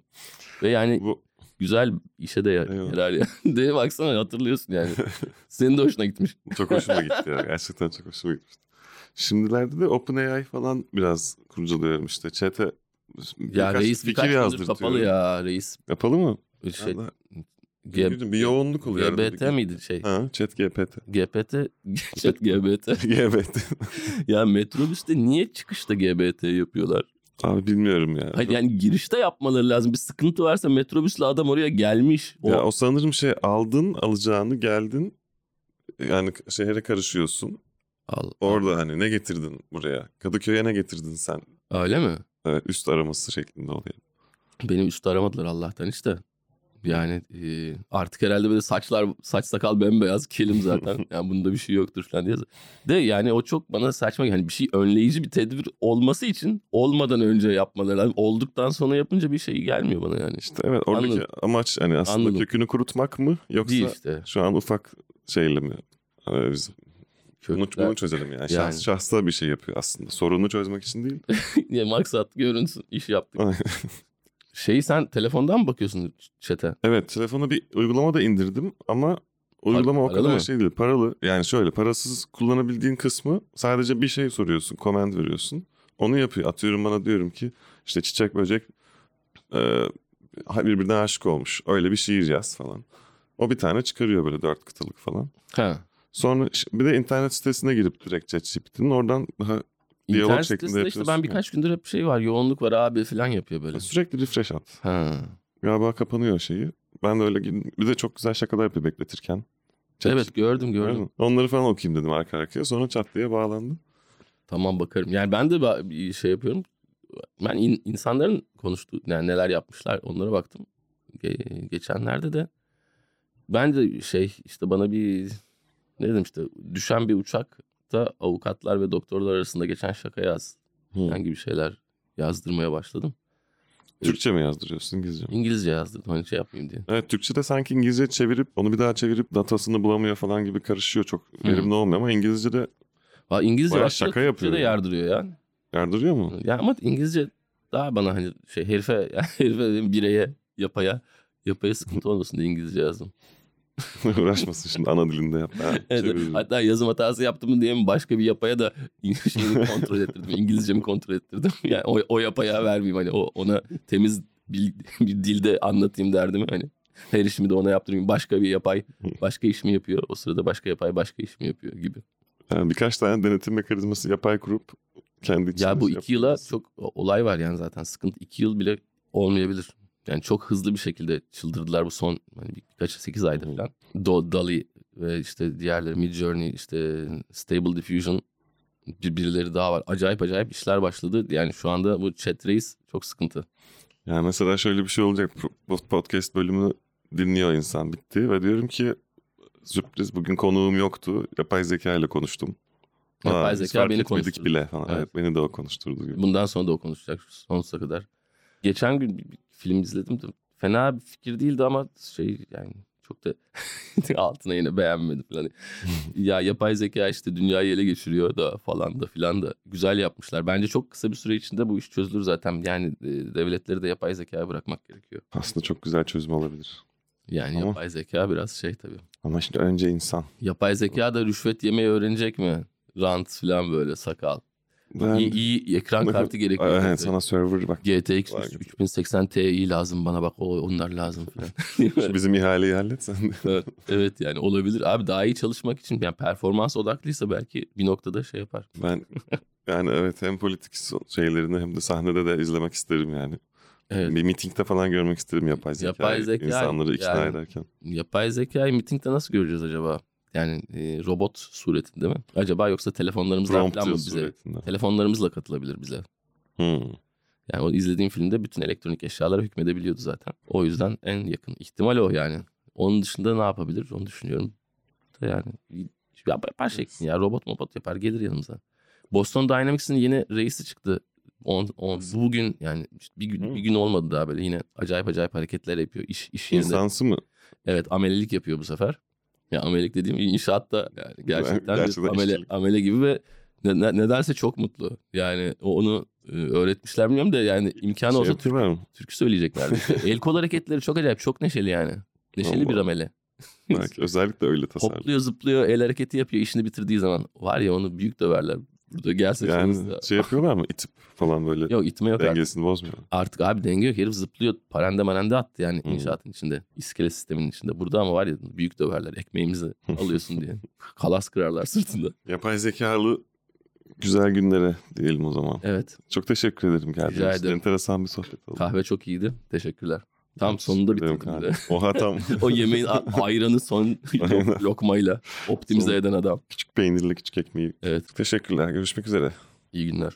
Ve yani Bu güzel işe de yarar ya. <laughs> de baksana hatırlıyorsun yani. <laughs> Senin de hoşuna gitmiş. çok hoşuma gitti ya. Gerçekten çok hoşuma gitmişti. Şimdilerde de OpenAI falan biraz kurcalıyorum işte. Chat'e Ya reis birkaç gündür kapalı ya reis. Kapalı mı? Şey, Vallahi G- bir yoğunluk oluyor. GBT miydi şey? Ha, chat GPT. GPT, chat GBT. GBT. <laughs> <laughs> ya metrobüste niye çıkışta GBT yapıyorlar? Abi bilmiyorum ya. Hayır yani girişte yapmaları lazım. Bir sıkıntı varsa metrobüsle adam oraya gelmiş. O, Ya o sanırım şey aldın alacağını geldin yani şehre karışıyorsun. Al, Orada hani ne getirdin buraya? Kadıköy'e ne getirdin sen? Öyle mi? Evet, üst araması şeklinde oluyor. Benim üstü aramadılar Allah'tan işte. Yani e, artık herhalde böyle saçlar saç sakal bembeyaz kelim zaten. <laughs> yani bunda bir şey yoktur falan diye. De yani o çok bana saçma yani bir şey önleyici bir tedbir olması için olmadan önce yapmaları lazım. Olduktan sonra yapınca bir şey gelmiyor bana yani. İşte evet oradaki Anladım. amaç hani aslında Anladım. kökünü kurutmak mı yoksa Değil işte. şu an ufak şeyle mi? Ee, biz bunu, Kökler, bunu çözelim yani. Şahs, Yani. Şahsa bir şey yapıyor aslında. Sorunu çözmek için değil. <laughs> ya maksat görünsün iş yaptık. <laughs> Şeyi sen telefondan mı bakıyorsun chat'e? evet telefona bir uygulama da indirdim ama uygulama o paralı kadar şey değil. Paralı yani şöyle parasız kullanabildiğin kısmı sadece bir şey soruyorsun. Comment veriyorsun. Onu yapıyor. Atıyorum bana diyorum ki işte çiçek böcek e, birbirine aşık olmuş. Öyle bir şiir yaz falan. O bir tane çıkarıyor böyle dört kıtalık falan. Ha. Sonra bir de internet sitesine girip direkt ChatGPT'nin oradan daha Diyalog şeklinde işte ben birkaç gündür hep şey var yoğunluk var abi falan yapıyor böyle. sürekli refresh at. Ha. Galiba kapanıyor şeyi. Ben de öyle. Bir de çok güzel şakalar yapıyor bekletirken. Chat- Evet gördüm gördüm. Aynen. Onları falan okuyayım dedim arka arkaya. Sonra çat diye bağlandım. Tamam bakarım. Yani ben de bir şey yapıyorum. Ben in- insanların konuştuğu yani neler yapmışlar onlara baktım. Ge- geçenlerde de ben de şey işte bana bir ne dedim işte düşen bir uçakta avukatlar ve doktorlar arasında geçen şaka yaz. Hangi bir şeyler yazdırmaya başladım. Türkçe mi yazdırıyorsun İngilizce mi? İngilizce yazdırdım hani şey yapmayayım diye. Evet Türkçe'de sanki İngilizce çevirip onu bir daha çevirip datasını bulamıyor falan gibi karışıyor. Çok verimli olmuyor ama İngilizce'de Ha, İngilizce Bayağı şaka Türkçe yapıyor de yani. yardırıyor ya. yardırıyor mu? Ya ama İngilizce daha bana hani şey herife yani <laughs> herife dedim bireye yapaya yapaya sıkıntı olmasın diye İngilizce yazdım. <laughs> Uğraşmasın şimdi ana dilinde yap. Ha, Evet, çeviririm. hatta yazım hatası yaptım mı diye mi başka bir yapaya da <laughs> şeyini kontrol ettirdim. İngilizcemi kontrol ettirdim. <laughs> Yani o, o yapaya vermeyeyim hani o, ona temiz bir, bir dilde anlatayım derdim hani. Her işimi de ona yaptırayım. Başka bir yapay başka iş mi yapıyor? O sırada başka yapay başka iş mi yapıyor gibi. Yani birkaç tane denetim mekanizması yapay kurup kendi Ya bu şey iki yıla çok olay var yani zaten sıkıntı. iki yıl bile olmayabilir. Yani çok hızlı bir şekilde çıldırdılar bu son hani birkaç 8 aydır Hı. falan. Do, Dali ve işte diğerleri Mid Journey işte Stable Diffusion bir birileri daha var. Acayip acayip işler başladı. Yani şu anda bu chat race çok sıkıntı. Yani mesela şöyle bir şey olacak. Bu podcast bölümü dinliyor insan bitti ve diyorum ki sürpriz bugün konuğum yoktu. Yapay zeka ile konuştum. Yapay Aa, biz zeka beni konuşturdu. bile falan. Evet. Evet. beni de o konuşturdu gibi. Bundan sonra da o konuşacak sonsuza kadar. Geçen gün film izledim de fena bir fikir değildi ama şey yani çok da <laughs> altına yine beğenmedim falan. <laughs> ya yapay zeka işte dünyayı ele geçiriyor da falan da filan da güzel yapmışlar. Bence çok kısa bir süre içinde bu iş çözülür zaten. Yani e, devletleri de yapay zekaya bırakmak gerekiyor. Aslında çok güzel çözüm olabilir. Yani Ama- yapay zeka biraz şey tabii. Ama şimdi önce insan. Yapay zeka da rüşvet yemeyi öğrenecek mi? Rant falan böyle sakal. Ben, İyi, iyi ekran kartı gerekiyor. Evet, sana server bak. GTX Vay 3- be. 3080 Ti lazım bana bak o onlar lazım falan. <laughs> Bizim ihaleyi hallet sen de. evet, evet yani olabilir. Abi daha iyi çalışmak için yani performans odaklıysa belki bir noktada şey yapar. Ben <laughs> yani evet hem politik şeylerini hem de sahnede de izlemek isterim yani. Evet. Bir mitingde falan görmek isterim yapay zeka. Yapay zeka, insanları ikna yani- ederken. Yapay zekayı mitingde nasıl göreceğiz acaba? Yani e, robot suretinde mi? Acaba yoksa telefonlarımızla falan mı bize? suretinde. Telefonlarımızla katılabilir bize. Hmm. Yani o izlediğim filmde bütün elektronik eşyalara hükmedebiliyordu zaten. O yüzden en yakın ihtimal o yani. Onun dışında ne yapabilir onu düşünüyorum. Da Yani ya yapar şeklinde ya robot mobot yapar gelir yanımıza. Boston Dynamics'in yeni reisi çıktı On, on, bugün yani işte bir gün, bir gün olmadı daha böyle yine acayip acayip hareketler yapıyor iş iş yerinde. İnsansı mı? Evet amelelik yapıyor bu sefer. Ya amelelik dediğim inşaatta yani gerçekten, Gerçekten bir amele, işçilik. amele gibi ve ne, ne- nedense çok mutlu. Yani onu e, öğretmişler bilmiyorum da yani imkanı Şey olsa Türk, yapıyorlar mı? türkü söyleyeceklerdi. <laughs> El kol hareketleri çok acayip çok neşeli yani. Neşeli bir Allah. amele. Belki özellikle öyle tasarlı. Hopluyor zıplıyor el hareketi yapıyor işini bitirdiği zaman. Var ya onu büyük döverler. Burada gelse Yani şurası- şey yapıyorlar mı? İtip falan böyle Yok itme yok artık. dengesini bozmuyor. Artık abi denge yok. Herif zıplıyor. Parende marende attı yani Hmm. inşaatın içinde. İskele sisteminin içinde. Burada ama var ya büyük döverler. Ekmeğimizi <laughs> alıyorsun diye. Kalas kırarlar sırtında. Yapay zekalı güzel günlere diyelim o zaman. Evet. Çok teşekkür ederim geldiğiniz için. Enteresan bir sohbet oldu. Kahve çok iyiydi. Teşekkürler. Tam sonunda bitirdim de. <laughs> Oha tam <laughs> o yemeğin ayranı son <laughs> lokmayla optimize Son- eden adam. küçük peynirli küçük ekmeği. Evet. Teşekkürler. Görüşmek üzere. İyi günler.